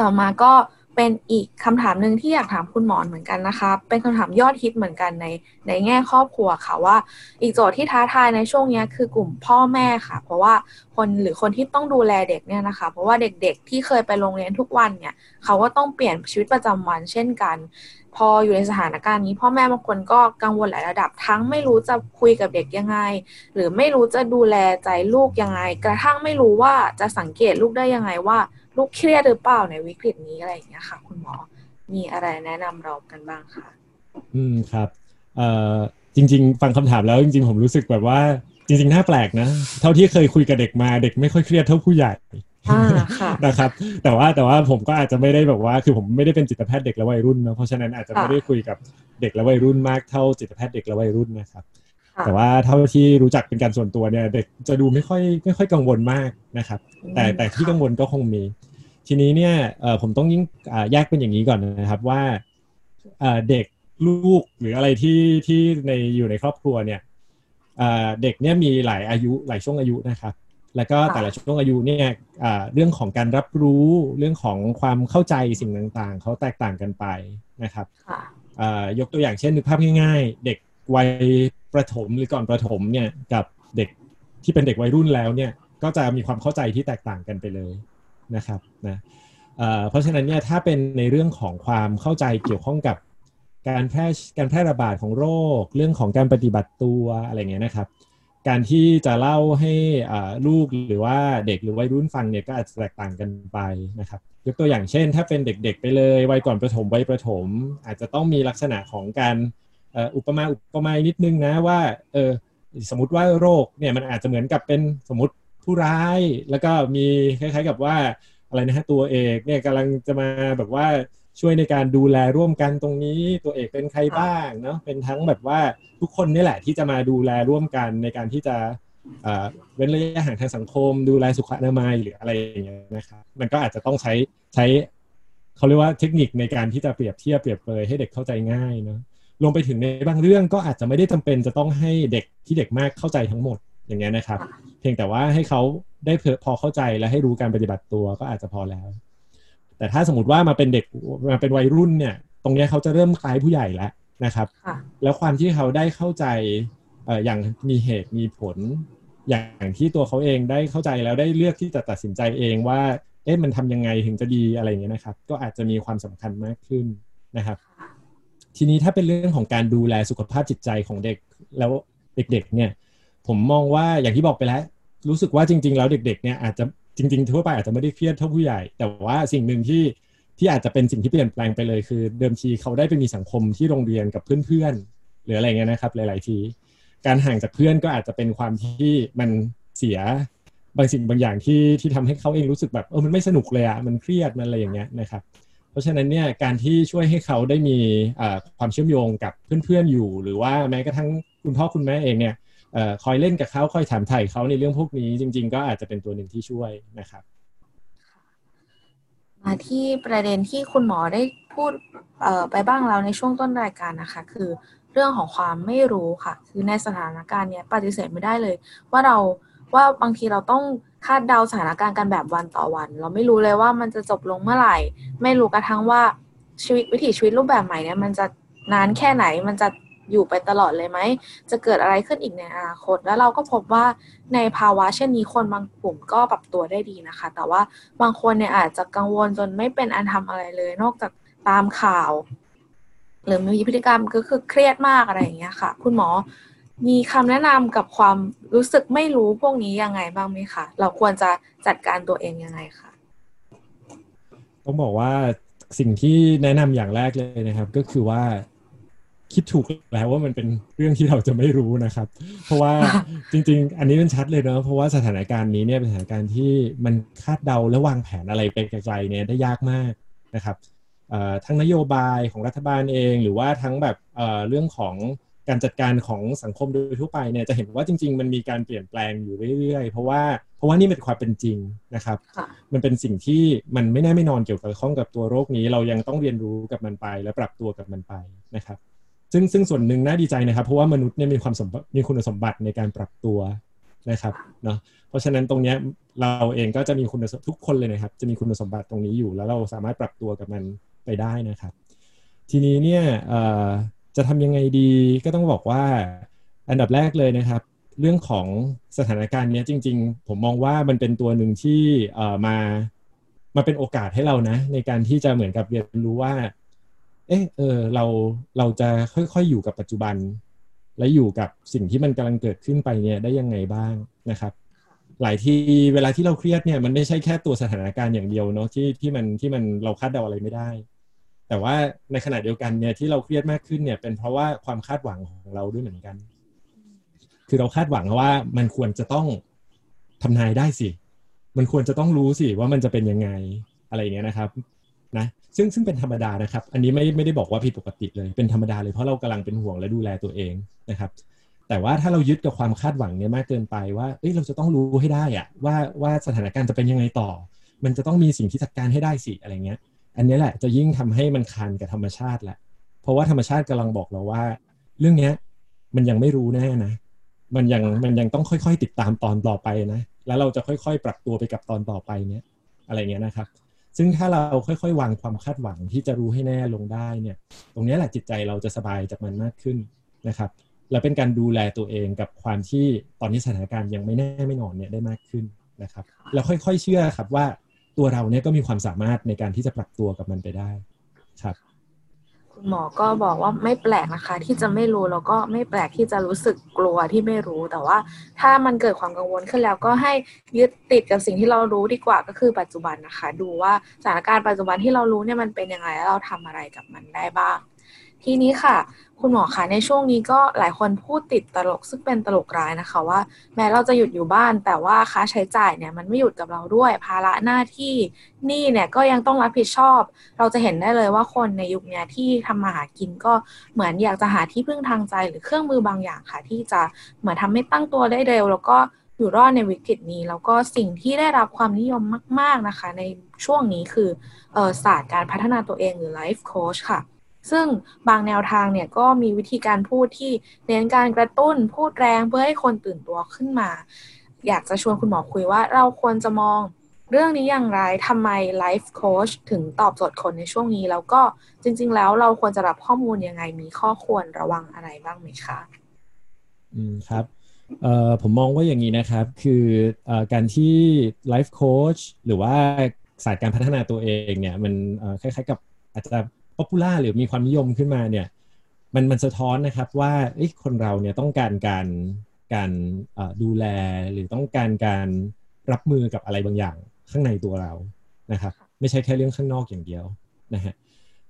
ต่อมาก็ เป็นอีกคำถามหนึ่งที่อยากถามคุณหมอเหมือนกันนะคะ เป็นคำถามยอดฮิตเหมือนกันในในแง่ครอบครัวค่ะว่า อีกโจทย์ที่ท้าทายในช่วงนี้คือกลุ่มพ่อแม่ค่ะ เพราะว่าคนหรือคนที่ต้องดูแลเด็กเนี่ยนะคะ เพราะว่าเด็กๆ ที่เคยไปโรงเรียนทุกวันเนี่ยเขาก็ต้องเปลี่ยนชีวิตประจำวันเช่นกัน พออยู่ในสถานการณ์นี้ พ่อแม่บางคนก็กังวลหลายระดับ ทั้งไม่รู้จะคุยกับเด็กยังไง หรือไม่รู้จะดูแลใจลูกยังไง กระทั่งไม่รู้ว่าจะสังเกตลูกได้ยังไงว่า ลูกเครียดหรือเปล่าในวิกฤตนี้อะไรอย่างเงี้ยค่ะ คุณหมอมีอะไรแนะนำเรากันบ้างคะอืมครับเอ่อจริง ๆ ฟังคำถามแล้วจริง ๆ ผมรู้สึกแบบว่า จริง ๆ น่าแปลกนะ เท่าที่เคยคุยกับเด็กมาเด็กไม่ค่อยเครียดเท่าผู้ใหญ่นะครับ แต่ว่าแต่ว่าผมก็อาจจะไม่ได้แบบว่า คือผมไม่ได้เป็นจิตแพทย์เด็กและวัยรุ่นนะเพราะฉะนั้นอาจจะไม่ได้คุยกับเด็กและวัยรุ่นมากเท่าจิตแพทย์เด็กและวัยรุ่นนะครับ แต่ว่าเท่าที่รู้จักเป็นการส่วนตัวเนี่ยเด็กจะดูไม่ค่อยไม่ค่อยกังวลมากนะครับ แต่แต่ที่กังวลก็คงมี ทีนี้เนี่ยผมต้องยิ่งแยกเป็นอย่างนี้ก่อนนะครับว่าเด็กลูกหรืออะไรที่ที่ในอยู่ในครอบครัวเนี่ยเด็กเนี่ยมีหลายอายุหลายช่วงอายุนะครับ แล้วก็แต่ละช่วงอายุเนี่ยเรื่องของการรับรู้เรื่องของความเข้าใจสิ่งต่างๆเขาแตกต่างกันไปนะครับยกตัวอย่างเช่นนึกภาพง่าย ๆ เด็กวัย ประถมหรือก่อนประถมเนี่ยกับเด็กที่เป็นเด็กวัยรุ่นแล้วเนี่ยก็จะมีความเข้าใจที่แตกต่างกันไปเลยนะครับนะเพราะฉะนั้นเนี่ยถ้าเป็นในเรื่องของความเข้าใจเกี่ยวข้องกับการแพร่การแพร่ระบาดของโรค เรื่องของการปฏิบัติตัวอะไรเงี้ยนะครับ การที่จะเล่าให้ลูกหรือว่าเด็กหรือวัยรุ่นฟังเนี่ยก็อาจจะแตกต่างกันไปนะครับ ยกตัวอย่างเช่น ถ้าเป็นเด็กๆไปเลยวัยก่อนประถมวัยประถม อาจจะต้องมีลักษณะของการ อุปมาอุปไมยนิดนึงนะว่าเออสมมติว่าโรคเนี่ยมันอาจจะเหมือนกับเป็นสมมติผู้ร้าย แล้วก็มีคล้ายๆกับว่าอะไรนะฮะตัวเอกเนี่ยกำลังจะมาแบบว่าช่วยในการดูแลร่วมกันตรงนี้ตัวเอกเป็นใครบ้างเนาะเป็นทั้งแบบว่าทุกคนนี่แหละที่จะมาดูแลร่วมกันในการที่จะเว้นระยะห่างทางสังคม ดูแลสุขอนามัยหรืออะไรอย่างเงี้ยนะครับมันก็อาจจะต้องใช้ใช้เขาเรียกว่าเทคนิคในการที่จะเปรียบเทียบเปรียบเปรยให้เด็กเข้าใจง่ายเนาะ ลงไปถึงในบางเรื่องก็อาจจะไม่ได้จำเป็นจะต้องให้เด็กที่เด็กมากเข้าใจทั้งหมดอย่างเงี้ยนะครับ เพียงแต่ว่าให้เขาได้พอเข้าใจและให้รู้การปฏิบัติตัวก็อาจจะพอแล้ว แต่ถ้าสมมติว่ามาเป็นเด็กมาเป็นวัยรุ่นเนี่ย ตรงนี้เขาจะเริ่มคล้ายผู้ใหญ่แล้วนะครับ แล้วความที่เขาได้เข้าใจอย่างมีเหตุมีผล อย่างที่ตัวเขาเองได้เข้าใจแล้วได้เลือกที่จะตัดสินใจเองว่าเอ๊ะมันทำยังไงถึงจะดีอะไรอย่างเงี้ยนะครับ ก็อาจจะมีความสำคัญมากขึ้นนะครับ ทีนี้ถ้าเป็นเรื่องของการดูแลสุขภาพจิตใจของเด็กแล้วเด็ก ๆ เนี่ย ผมมองว่าอย่างที่บอกไปแล้ว รู้สึกว่าจริง ๆ แล้วเด็ก ๆ เนี่ยอาจจะจริง ๆ ทั่วไปอาจจะไม่ได้เครียดเท่าผู้ใหญ่ แต่ว่าสิ่งหนึ่งที่ที่อาจจะเป็นสิ่งที่เปลี่ยนแปลงไปเลยคือ เดิมทีเขาได้ไปมีสังคมที่โรงเรียนกับเพื่อนๆหรืออะไรเงี้ยนะครับ หลาย ๆ ที การห่างจากเพื่อนก็อาจจะเป็นความที่มันเสียบางสิ่งบางอย่างที่ที่ทำให้เขาเองรู้สึกแบบเออมันไม่สนุกเลยอะมันเครียดมันอะไรอย่างเงี้ยนะครับ เพราะฉะนั้นเนี่ยการที่ช่วยให้เขาได้มีความเชื่อมโยงกับเพื่อนๆอยู่ หรือว่าแม้กระทั่งคุณพ่อคุณแม่เองเนี่ยคอยเล่นกับเขาคอยถามไถ่เขาในเรื่องพวกนี้ จริง ๆ ก็อาจจะเป็นตัวหนึ่งที่ช่วยนะครับมาที่ประเด็นที่คุณหมอได้พูดไปบ้างแล้วในช่วงต้นรายการนะคะ คือเรื่องของความไม่รู้ค่ะ คือในสถานการณ์เนี้ยปฏิเสธไม่ได้เลย ว่าเราว่าบางทีเราต้อง คาดเดาสถานการณ์กันแบบวันต่อวัน เราไม่รู้เลยว่ามันจะจบลงเมื่อไหร่ ไม่รู้กระทั่งว่าชีวิตวิถีชีวิตรูปแบบใหม่เนี่ยมันจะนานแค่ไหนมันจะอยู่ไปตลอดเลยไหม จะเกิดอะไรขึ้นอีกในอนาคต แล้วเราก็พบว่าในภาวะเช่นนี้คนบางกลุ่มก็ปรับตัวได้ดีนะคะ แต่ว่าบางคนเนี่ยอาจจะกังวลจนไม่เป็นอันทำอะไรเลย นอกจากตามข่าว หรือมีพฤติกรรมก็คือเครียดมากอะไรอย่างเงี้ยค่ะ คุณหมอ มีคำแนะนำกับความรู้สึกไม่รู้พวกนี้ยังไงบ้างไหมคะ เราควรจะจัดการตัวเองยังไงคะต้องบอกว่าสิ่งที่แนะนำอย่างแรกเลยนะครับ ก็คือว่าคิดถูกแล้วว่ามันเป็นเรื่องที่เราจะไม่รู้นะครับ เพราะว่าจริง ๆ อันนี้มันชัดเลยเนาะเพราะว่าสถานการณ์นี้เนี่ยเป็นสถานการณ์ที่มันคาดเดาและวางแผนอะไรไปไกลๆเนี่ยได้ยากมากนะครับทั้งนโยบายของรัฐบาลเอง หรือว่าทั้งแบบเรื่องของ การจัดการของสังคมโดยทั่วไปเนี่ยจะเห็นว่าจริง ๆ มันมีการเปลี่ยนแปลงอยู่เรื่อยๆ เพราะว่าเพราะว่านี่เป็นความเป็นจริงนะครับ มันเป็นสิ่งที่มันไม่แน่ไม่นอนเกี่ยวกับข้องกับตัวโรคนี้ เรายังต้องเรียนรู้กับมันไป และปรับตัวกับมันไปนะครับ ซึ่งซึ่งส่วนหนึ่งน่าดีใจนะครับ เพราะว่ามนุษย์เนี่ยมีความสมมีคุณสมบัติในการปรับตัวนะครับเนาะเพราะฉะนั้นตรงนี้เราเองก็จะมีคุณทุกคนเลยนะครับ จะมีคุณสมบัติตรงนี้อยู่ แล้วเราสามารถปรับตัวกับมันไปได้นะครับ ทีนี้เนี่ย จะทำยังไงดีก็ต้องบอกว่า อันดับแรกเลยนะครับ เรื่องของสถานการณ์นี้จริง ๆ ผมมองว่ามันเป็นตัวหนึ่งที่มามาเป็นโอกาสให้เรานะ ในการที่จะเหมือนกับเรียนรู้ว่า เออเออเราเราจะค่อยๆอยู่กับปัจจุบัน และอยู่กับสิ่งที่มันกำลังเกิดขึ้นไปเนี่ยได้ยังไงบ้างนะครับหลายที่เวลาที่เราเครียดเนี่ยมันไม่ใช่แค่ตัวสถานการณ์อย่างเดียวเนาะที่ที่มันที่มันเราคาดเดาอะไรไม่ได้ แต่ว่าในขณะเดียวกันเนี่ยที่เราเครียดมากขึ้นเนี่ย เป็นเพราะว่าความคาดหวังของเราด้วยเหมือนกัน คือเราคาดหวังว่ามันควรจะต้องทำนายได้สิ มันควรจะต้องรู้สิว่ามันจะเป็นยังไงอะไรอย่างเงี้ยนะครับนะซึ่งซึ่งเป็นธรรมดานะครับ อันนี้ไม่ไม่ได้บอกว่าผิดปกติเลยเป็นธรรมดาเลยเพราะเรากำลังเป็นห่วงและดูแลตัวเองนะครับ แต่ว่าถ้าเรายึดกับความคาดหวังเนี่ยมากเกินไปว่าเอ้ยเราจะต้องรู้ให้ได้อะว่าว่าสถานการณ์จะเป็นยังไงต่อ มันจะต้องมีสิ่งที่จัดการให้ได้สิอะไรเงี้ย อันนี้แหละจะยิ่งทำให้มันคันกับธรรมชาติแหละ เพราะว่าธรรมชาติกำลังบอกเราว่า เรื่องเนี้ย มันยังไม่รู้แน่นะ มันยังมันยังต้องค่อยๆ ติดตามตอนต่อไปนะ แล้วเราจะค่อยๆ ปรับตัวไปกับตอนต่อไปเนี้ยอะไรเงี้ยนะครับ ซึ่งถ้าเราค่อยๆ วางความคาดหวังที่จะรู้ให้แน่ลงได้เนี่ย ตรงนี้แหละจิตใจเราจะสบายจากมันมากขึ้นนะครับ และเป็นการดูแลตัวเองกับความที่ตอนนี้สถานการณ์ยังไม่แน่ไม่นอนเนี่ยได้มากขึ้นนะครับ แล้วค่อยๆ เชื่อครับว่า ตัวเราเนี่ยก็มีความสามารถในการที่จะปรับตัวกับมันไปได้ครับคุณหมอก็บอกว่าไม่แปลกนะคะ ที่จะไม่รู้แล้วก็ไม่แปลกที่จะรู้สึกกลัวที่ไม่รู้ แต่ว่าถ้ามันเกิดความกังวลขึ้นแล้วก็ให้ยึดติดกับสิ่งที่เรารู้ดีกว่าก็คือปัจจุบันนะคะ ดูว่าสถานการณ์ปัจจุบันที่เรารู้เนี่ยมันเป็นยังไงแล้วเราทำอะไรกับมันได้บ้าง ทีนี้ค่ะ คุณหมอคะในช่วงนี้ก็หลายคนพูดติดตลกซึ่งเป็นตลกร้ายนะคะว่า แม้เราจะหยุดอยู่บ้าน แต่ว่าค่าใช้จ่ายเนี่ยมันไม่หยุดกับเราด้วย ภาระหน้าที่นี่เนี่ยก็ยังต้องรับผิดชอบ เราจะเห็นได้เลยว่าคนในยุคนี้ที่ทำมาหากินก็เหมือนอยากจะหาที่พึ่งทางใจหรือเครื่องมือบางอย่างค่ะ ที่จะเหมือนทำให้ตั้งตัวได้เร็ว แล้วก็อยู่รอดในวิกฤตนี้ แล้วก็สิ่งที่ได้รับความนิยมมาก ๆนะคะ ในช่วงนี้คือศาสตร์การพัฒนาตัวเองหรือ life coach ค่ะ ซึ่งบางแนวทางเนี่ยก็มีวิธีการพูดที่เน้นการกระตุ้นพูดแรงเพื่อให้คนตื่นตัวขึ้นมา อยากจะชวนคุณหมอคุยว่าเราควรจะมองเรื่องนี้อย่างไรทำไมไลฟ์โค้ชถึงตอบโจทย์คนในช่วงนี้ แล้วก็จริง ๆ แล้วเราควรจะรับข้อมูลยังไง มีข้อควรระวังอะไรบ้างไหมคะ อืมครับเอ่อผมมองว่าอย่างนี้นะครับ คือการที่ life coach หรือว่าศาสตร์การพัฒนาตัวเองเนี่ย มันคล้ายๆกับอาจจะ popular หรือมีความนิยมขึ้นมาเนี่ยมันมันสะท้อนนะครับว่าคนเราเนี่ยต้องการการการดูแลหรือต้องการการรับมือกับอะไรบางอย่างข้างในตัวเรานะครับ ไม่ใช่แค่เรื่องข้างนอกอย่างเดียวนะฮะ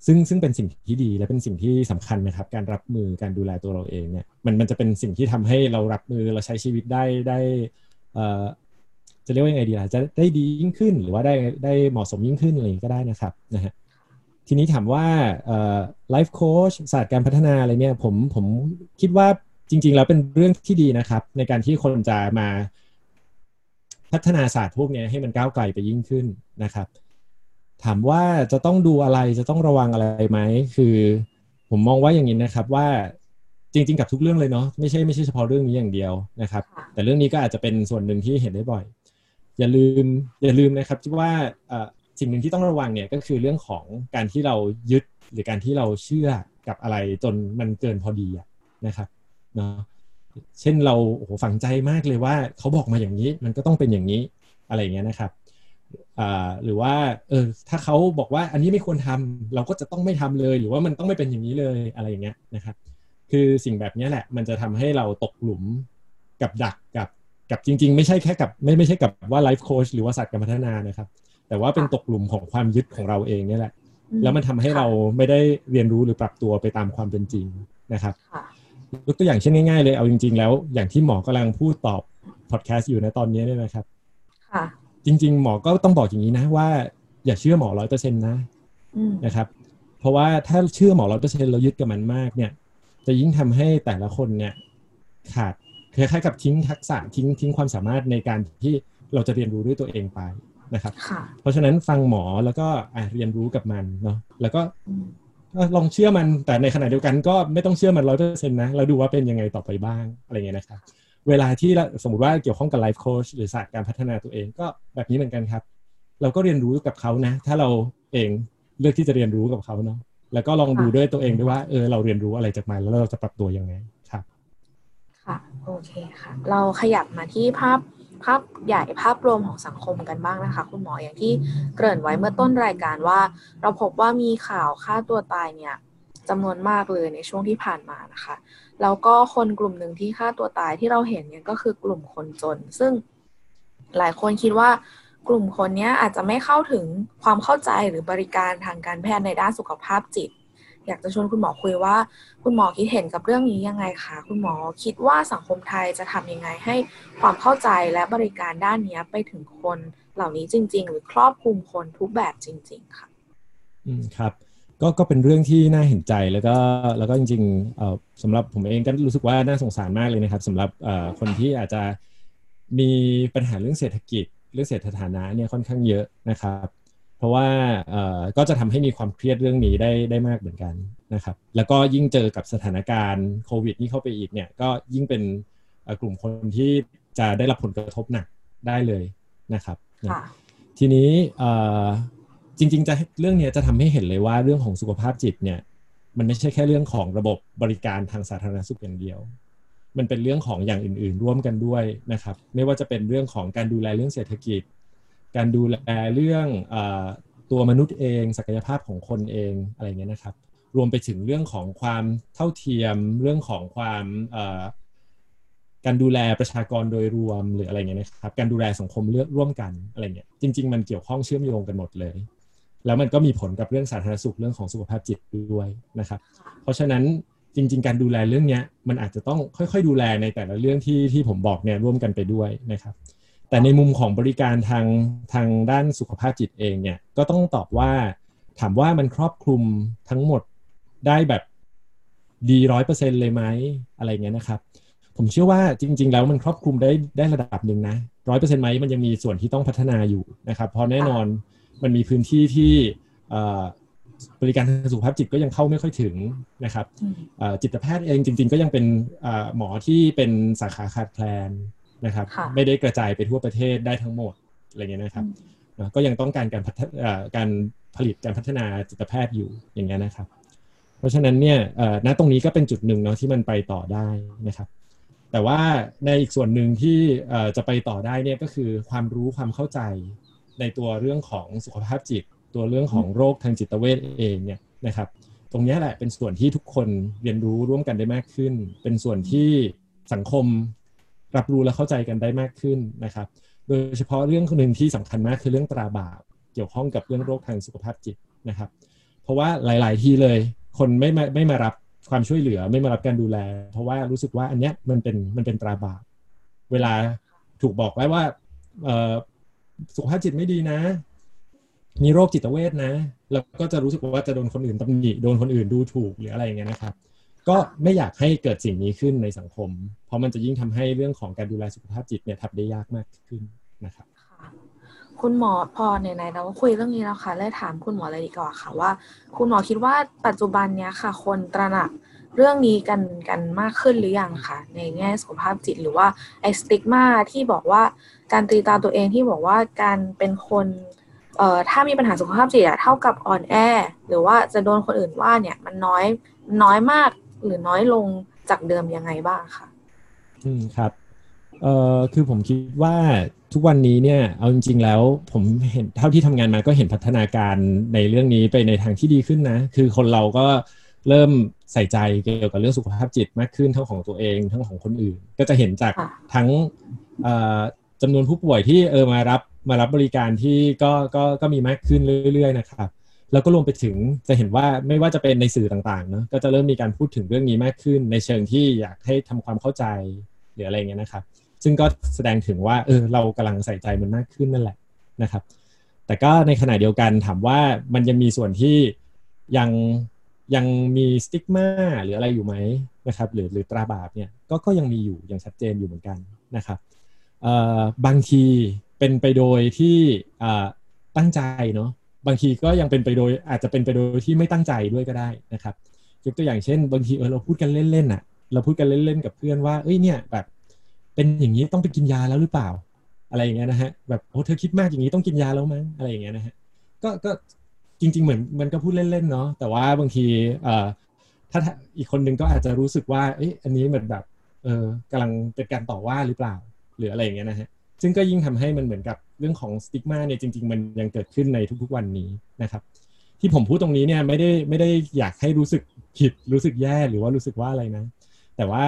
ซึ่งซึ่งเป็นสิ่งที่ดีและเป็นสิ่งที่สำคัญนะครับ การรับมือการดูแลตัวเราเองเนี่ยมันมันจะเป็นสิ่งที่ทำให้เรารับมือเราใช้ชีวิตได้ได้จะเรียกว่ายังไงดีล่ะจะได้ดียิ่งขึ้น หรือว่าได้ได้เหมาะสมยิ่งขึ้นอะไรก็ได้นะครับนะฮะ ทีนี้ถามว่าไลฟ์โค้ชศาสตร์การพัฒนาอะไรเนี่ยผมผมคิดว่าจริง ๆ แล้วเป็นเรื่องที่ดีนะครับ ในการที่คนจะมาพัฒนาศาสตร์พวกนี้ให้มันก้าวไกลไปยิ่งขึ้นนะครับ ถามว่าจะต้องดูอะไรจะต้องระวังอะไรไหมคือ ผมมองว่าอย่างนี้นะครับว่าจริง ๆ กับทุกเรื่องเลยเนาะไม่ใช่ไม่ใช่เฉพาะเรื่องนี้อย่างเดียวนะครับ แต่เรื่องนี้ก็อาจจะเป็นส่วนหนึ่งที่เห็นได้บ่อย อย่าลืมอย่าลืมนะครับที่ว่า สิ่งหนึ่งที่ต้องระวังเนี่ยก็คือเรื่องของการที่เรายึดหรือการที่เราเชื่อกับอะไรจนมันเกินพอดีนะครับเนาะเช่นเราโอ้โหฝังใจมากเลยว่าเขาบอกมาอย่างนี้มันก็ต้องเป็นอย่างนี้อะไรอย่างเงี้ยนะครับหรือว่าเออถ้าเขาบอกว่าอันนี้ไม่ควรทำเราก็จะต้องไม่ทำเลย หรือว่ามันต้องไม่เป็นอย่างนี้เลยอะไรอย่างเงี้ยนะครับ คือสิ่งแบบนี้แหละ มันจะทำให้เราตกหลุมกับดักกับกับจริง ๆ ไม่ใช่แค่กับไม่ไม่ใช่กับว่าไลฟ์โค้ชหรือว่าสัตว์การพัฒนานะครับ แต่ว่าเป็นตกหลุมของความยึดของเราเองนี่แหละ แล้วมันทำให้เราไม่ได้เรียนรู้หรือปรับตัวไปตามความเป็นจริงนะครับยกตัวอย่างเช่นง่ายๆเลยเอาจริง ๆ แล้วอย่างที่หมอกำลังพูดตอบพอดแคสต์อยู่ในตอนนี้เนี่ยนะครับค่ะจริง ๆ หมอก็ต้องบอกอย่างนี้นะว่า อย่าเชื่อหมอร้อยเปอร์เซ็นต์นะนะครับ เพราะว่าถ้าเชื่อหมอร้อยเปอร์เซ็นต์เรายึดกับมันมากเนี่ย จะยิ่งทำให้แต่ละคนเนี่ยขาดคล้ายๆกับทิ้งทักษะทิ้งทิ้งความสามารถในการที่เราจะเรียนรู้ด้วยตัวเองไป นะครับ เพราะฉะนั้นฟังหมอแล้วก็เรียนรู้กับมันเนาะแล้วก็ลองเชื่อมันแต่ในขณะเดียวกันก็ไม่ต้องเชื่อมันร้อยเปอร์เซ็นต์นะ เราดูว่าเป็นยังไงต่อไปบ้างอะไรเงี้ยนะครับเวลาที่สมมติว่าเกี่ยวข้องกับไลฟ์โค้ชหรือศาสตร์การพัฒนาตัวเองก็แบบนี้เหมือนกันครับ เราก็เรียนรู้กับเขานะ ถ้าเราเองเลือกที่จะเรียนรู้กับเขาเนาะแล้วก็ลองดูด้วยตัวเองด้วยว่าเออเราเรียนรู้อะไรจากมันแล้วเราจะปรับตัวยังไงครับ ค่ะโอเคค่ะ เราขยับมาที่ภาพ ภาพใหญ่ภาพรวมของสังคมกันบ้างนะคะ คุณหมออย่างที่เกริ่นไว้เมื่อต้นรายการว่า เราพบว่ามีข่าวฆ่าตัวตายเนี่ยจำนวนมากเลยในช่วงที่ผ่านมานะคะแล้วก็คนกลุ่มหนึ่งที่ฆ่าตัวตายที่เราเห็นเนี่ยก็คือกลุ่มคนจน ซึ่งหลายคนคิดว่ากลุ่มคนนี้อาจจะไม่เข้าถึงความเข้าใจหรือบริการทางการแพทย์ในด้านสุขภาพจิต อยากจะชวนคุณหมอคุยว่า คุณหมอคิดเห็นกับเรื่องนี้ยังไงคะคุณหมอคิดว่าสังคมไทยจะทำยังไงให้ความเข้าใจและบริการด้านนี้ไปถึงคนเหล่านี้จริง ๆ หรือครอบคลุมคนทุกแบบจริง ๆ ค่ะ อืมครับ ก็ก็เป็นเรื่องที่น่าเห็นใจแล้วก็แล้วก็จริงๆเอ่อสำหรับผมเองก็รู้สึกว่าน่าสงสารมากเลยนะครับสำหรับเอ่อคนที่อาจจะมีปัญหาเรื่องเศรษฐกิจเรื่องเศรษฐฐานะเนี่ยค่อนข้างเยอะนะครับ ราะว่าก็จะทำให้มีความเครียดเรื่องนี้ได้ได้มากเหมือนกันนะครับแล้วก็ยิ่งเจอกับสถานการณ์โควิดนี่เข้าไปอีกเนี่ยก็ยิ่งเป็นกลุ่มคนที่จะได้รับผลกระทบหนักได้เลยนะครับทีนี้จริงๆจะเรื่องนี้จะทำให้เห็นเลยว่าเรื่องของสุขภาพจิตเนี่ยมันไม่ใช่แค่เรื่องของระบบบริการทางสาธารณสุขอย่างเดียว มันเป็นเรื่องของอย่างอื่น ๆ ร่วมกันด้วยนะครับ ไม่ว่าจะเป็นเรื่องของการดูแลเรื่องเศรษฐกิจ การดูแลเรื่องอตัวมนุษย์เอง ศักยภาพของคนเองอะไรเงี้ยนะครับ รวมไปถึงเรื่องของความเท่าเทียมเรื่องของความการดูแลประชากรโดยรวมหรืออะไรเงี้ยนะครับ การดูแลสังคมเลือกร่วมกันอะไรเงี้ยจริง ๆ มันเกี่ยวข้องเชื่อมโยงกันหมดเลย แล้วมันก็มีผลกับเรื่องสาธารณสุขเรื่องของสุขภาพจิตด้วยนะครับ เพราะฉะนั้นจริง ๆ การดูแลเรื่องนี้มันอาจจะต้องค่อย ๆ ดูแลในแต่ละเรื่องที่ที่ผมบอกเนี่ยร่วมกันไปด้วยนะครับ แต่ในมุมของบริการทางทางด้านสุขภาพจิตเองเนี่ยก็ต้องตอบว่า ถามว่ามันครอบคลุมทั้งหมดได้แบบดีร้อยเปอร์เซ็นเลยไหมอะไรเงี้ยนะครับ ผมเชื่อว่าจริง ๆ แล้วมันครอบคลุมได้ได้ระดับหนึ่งนะร้อยเปอร์เซ็นไหมมันยังมีส่วนที่ต้องพัฒนาอยู่นะครับ เพราะแน่นอนมันมีพื้นที่ที่บริการทางสุขภาพจิตก็ยังเข้าไม่ค่อยถึงนะครับจิตแพทย์เองจริง ๆ ก็ยังเป็นหมอที่เป็นสาขาขาดแคลน นะครับ ไม่ได้กระจายไปทั่วประเทศได้ทั้งหมดอะไรเงี้ยนะครับก็ยังต้องการการพัฒการผลิตการพัฒนาจิตแพทย์อยู่อย่างเงี้ยนะครับ เพราะฉะนั้นเนี่ยณตรงนี้ก็เป็นจุดหนึ่งเนาะที่มันไปต่อได้นะครับ แต่ว่าในอีกส่วนหนึ่งที่จะไปต่อได้เนี่ยก็คือความรู้ความเข้าใจในตัวเรื่องของสุขภาพจิต ตัวเรื่องของโรคทางจิตเวชเองเนี่ยนะครับ ตรงนี้แหละเป็นส่วนที่ทุกคนเรียนรู้ร่วมกันได้มากขึ้น เป็นส่วนที่สังคม รับรู้และเข้าใจกันได้มากขึ้นนะครับ โดยเฉพาะเรื่องหนึ่งที่สำคัญมากคือเรื่องตราบาปเกี่ยวข้องกับเรื่องโรคทางสุขภาพจิตนะครับ เพราะว่าหลาย ๆ ที่เลย คนไม่มาไม่มารับความช่วยเหลือไม่มารับการดูแล เพราะว่ารู้สึกว่าอันเนี้ยมันเป็นมันเป็นตราบาปเวลาถูกบอกไว้ว่าสุขภาพจิตไม่ดีนะ มีโรคจิตเวทนะ แล้วก็จะรู้สึกว่าจะโดนคนอื่นตำหนิโดนคนอื่นดูถูกหรืออะไรอย่างเงี้ยนะครับ ก็ไม่อยากให้เกิดสิ่งนี้ขึ้นในสังคม เพราะมันจะยิ่งทำให้เรื่องของการดูแลสุขภาพจิตเนี่ยทำได้ยากมากขึ้นนะครับคุณหมอพอในในเราก็คุยเรื่องนี้แล้วค่ะเลยถามคุณหมอเลยดีกว่าค่ะว่า คุณหมอคิดว่าปัจจุบันเนี้ยค่ะ คนตระหนักเรื่องนี้กันกันมากขึ้นหรือยังคะในแง่สุขภาพจิตหรือว่าไอสติกมาที่บอกว่าการตีตาตัวเองที่บอกว่าการเป็นคนเอ่อถ้ามีปัญหาสุขภาพจิตอะเท่ากับอ่อนแอ หรือว่าจะโดนคนอื่นว่าเนี่ยมันน้อยน้อยมาก หรือน้อยลงจากเดิมยังไงบ้างคะอืมครับเอ่อคือผมคิดว่าทุกวันนี้เนี่ยเอาจริงๆแล้วผมเห็นเท่าที่ทำงานมาก็เห็นพัฒนาการในเรื่องนี้ไปในทางที่ดีขึ้นนะ คือคนเราก็เริ่มใส่ใจเกี่ยวกับเรื่องสุขภาพจิตมากขึ้นทั้งของตัวเองทั้งของคนอื่น ก็จะเห็นจากทั้งจำนวนผู้ป่วยที่เออมารับมารับบริการที่ก็ก็ก็มีมากขึ้นเรื่อย ๆ นะครับ แล้วก็รวมไปถึงจะเห็นว่าไม่ว่าจะเป็นในสื่อต่างๆเนาะก็จะเริ่มมีการพูดถึงเรื่องนี้มากขึ้น ในเชิงที่อยากให้ทำความเข้าใจหรืออะไรเงี้ยนะครับ ซึ่งก็แสดงถึงว่าเออเรากำลังใส่ใจมันมากขึ้นนั่นแหละนะครับ แต่ก็ในขณะเดียวกันถามว่ามันยังมีส่วนที่ยังยังมีสติ๊กมาหรืออะไรอยู่ไหมนะครับ หรือหรือตราบาปเนี่ยก็ก็ยังมีอยู่อย่างชัดเจนอยู่เหมือนกันนะครับบางทีเป็นไปโดยที่ตั้งใจเนาะ บางทีก็ยังเป็นไปโดยอาจจะเป็นไปโดยที่ไม่ตั้งใจด้วยก็ได้นะครับยกตัวอย่างเช่น บางทีเออเราพูดกันเล่นๆอะ เราพูดกันเล่นๆกับเพื่อนว่าเอ้ยเนี่ยแบบ เป็นอย่างนี้ต้องไปกินยาแล้วหรือเปล่า อะไรอย่างเงี้ยนะฮะแบบโอ้เธอคิดมากอย่างนี้ต้องกินยาแล้วมั้งอะไรอย่างเงี้ยนะฮะก็ก็จริง ๆ เหมือนมันก็พูดเล่นๆเนาะแต่ว่าบางทีเอ่อถ้าอีกคนนึงก็อาจจะรู้สึกว่าเอ้ยอันนี้เหมือนแบบเออกำลังเป็นการต่อว่าหรือเปล่า หรืออะไรอย่างเงี้ยนะฮะซึ่งก็ยิ่งทำให้มันเหมือนกับ เรื่องของสติ๊กมาเนี่ยจริง ๆ มันยังเกิดขึ้นในทุกๆวันนี้นะครับ ที่ผมพูดตรงนี้เนี่ยไม่ได้ไม่ได้อยากให้รู้สึกผิดรู้สึกแย่หรือว่ารู้สึกว่าอะไรนะ แต่ว่า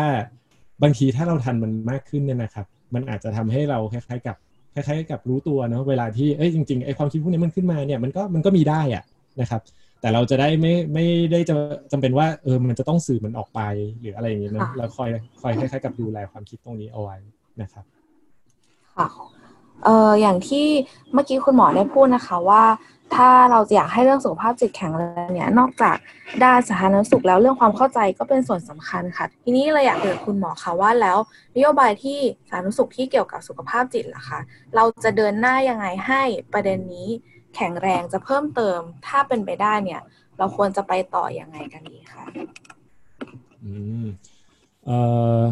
บางทีถ้าเราทันมันมากขึ้นเนี่ยนะครับ มันอาจจะทำให้เราคล้ายๆกับคล้ายๆกับรู้ตัวเนาะเวลาที่เอ้ยจริงๆไอ้ความคิดพวกนี้มันขึ้นมาเนี่ยมันก็มันก็มีได้อะนะครับ แต่เราจะได้ไม่ไม่ได้จะจำเป็นว่าเออมันจะต้องสื่อมันออกไปหรืออะไรอย่างเงี้ยนะเราคอยคอยคล้ายๆกับดูแลความคิดตรงนี้เอาไว้นะครับค่ะ เอออย่างที่เมื่อกี้คุณหมอได้พูดนะคะว่า ถ้าเราจะอยากให้เรื่องสุขภาพจิตแข็งแรงเนี่ยนอกจากด้านสาธารณสุขแล้วเรื่องความเข้าใจก็เป็นส่วนสำคัญค่ะ ทีนี้เราอยากเรียนคุณหมอค่ะว่าแล้วนโยบายที่สาธารณสุขที่เกี่ยวกับสุขภาพจิตล่ะคะเราจะเดินหน้ายังไงให้ประเด็นนี้แข็งแรงจะเพิ่มเติม ถ้าเป็นไปได้เนี่ย เราควรจะไปต่ออยังไงกันดีคะอืมเอ่อ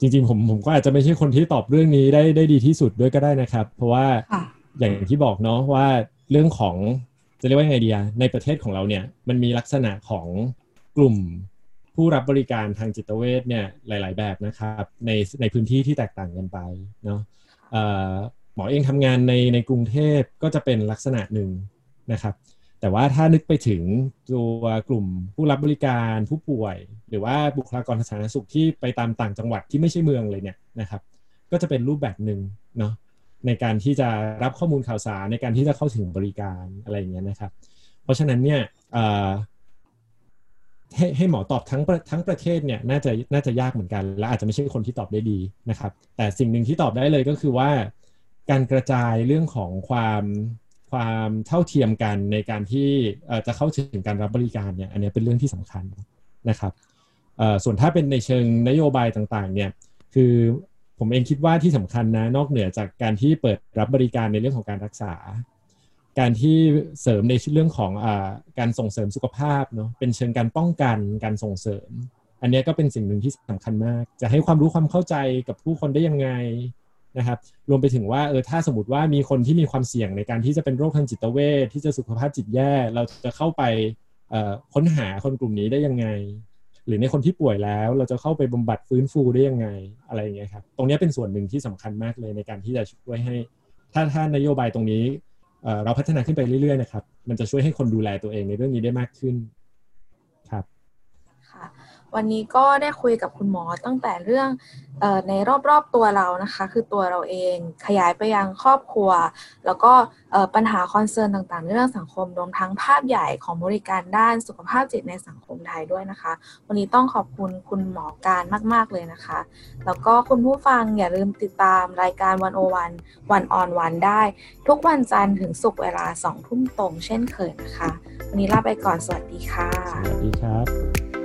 จริงๆผมผมก็อาจจะไม่ใช่คนที่ตอบเรื่องนี้ได้ได้ดีที่สุดด้วยก็ได้นะครับ เพราะว่าอย่างที่บอกเนาะว่าเรื่องของจะเรียกว่าไงดีอะในประเทศของเราเนี่ยมันมีลักษณะของกลุ่มผู้รับบริการทางจิตเวชเนี่ยหลาย ๆ แบบนะครับในในพื้นที่ที่แตกต่างกันไปเนาะหมอเองทำงานในในกรุงเทพก็จะเป็นลักษณะหนึ่งนะครับ แต่ว่าถ้านึกไปถึงตัวกลุ่มผู้รับบริการผู้ป่วย หรือว่าบุคลากรทางสาธารณสุขที่ไปตามต่างจังหวัดที่ไม่ใช่เมืองเลยเนี่ยนะครับ ก็จะเป็นรูปแบบหนึ่งเนาะในการที่จะรับข้อมูลข่าวสารในการที่จะเข้าถึงบริการอะไรอย่างเงี้ยนะครับ เพราะฉะนั้นเนี่ยให้ให้หมอตอบทั้งทั้งประเทศเนี่ยน่าจะน่าจะยากเหมือนกัน และอาจจะไม่ใช่คนที่ตอบได้ดีนะครับ แต่สิ่งหนึ่งที่ตอบได้เลยก็คือว่า การกระจายเรื่องของความ ความเท่าเทียมกันในการที่จะเข้าถึงการรับบริการเนี่ยอันนี้เป็นเรื่องที่สำคัญนะครับส่วนถ้าเป็นในเชิงนโยบายต่างๆเนี่ยคือผมเองคิดว่าที่สำคัญนะนอกเหนือจากการที่เปิดรับบริการในเรื่องของการรักษา การที่เสริมในเรื่องของอการส่งเสริมสุขภาพเนาะเป็นเชิงการป้องกันการส่งเสริม อันนี้ก็เป็นสิ่งหนึ่งที่สำคัญมาก จะให้ความรู้ความเข้าใจกับผู้คนได้ยังไง นะครับรวมไปถึงว่าเออถ้าสมมติว่ามีคนที่มีความเสี่ยงในการที่จะเป็นโรคทางจิตเวชที่จะสุขภาพจิตแย่ เราจะเข้าไปค้นหาคนกลุ่มนี้ได้ยังไง หรือในคนที่ป่วยแล้ว เราจะเข้าไปบำบัดฟื้นฟูได้ยังไงอะไรอย่างเงี้ยครับตรงนี้เป็นส่วนหนึ่งที่สำคัญมากเลยในการที่จะช่วยให้ ถ้าถ้านโยบายตรงนี้เราพัฒนาขึ้นไปเรื่อยๆนะครับมันจะช่วยให้คนดูแลตัวเองในเรื่องนี้ได้มากขึ้น วันนี้ก็ได้คุยกับคุณหมอตั้งแต่เรื่องออในรอบๆตัวเรานะคะ คือตัวเราเองขยายไปยังครอบครัว แล้วก็ปัญหาคอนเซิร์นต่างๆ ในเรื่องสังคมรวมทั้งภาพใหญ่ของบริการด้านสุขภาพจิตในสังคมไทยด้วยนะคะ วันนี้ต้องขอบคุณคุณหมอการมาก ๆเลยนะคะ แล้วก็คุณผู้ฟังอย่าลืมติดตามรายการวันโอวันวันออนวันได้ ทุกวันจันทร์ถึงศุกร์เวลาสองทุ่มตรง เช่นเคยนะคะ วันนี้ลาไปก่อนสวัสดีค่ะ สวัสดีครับ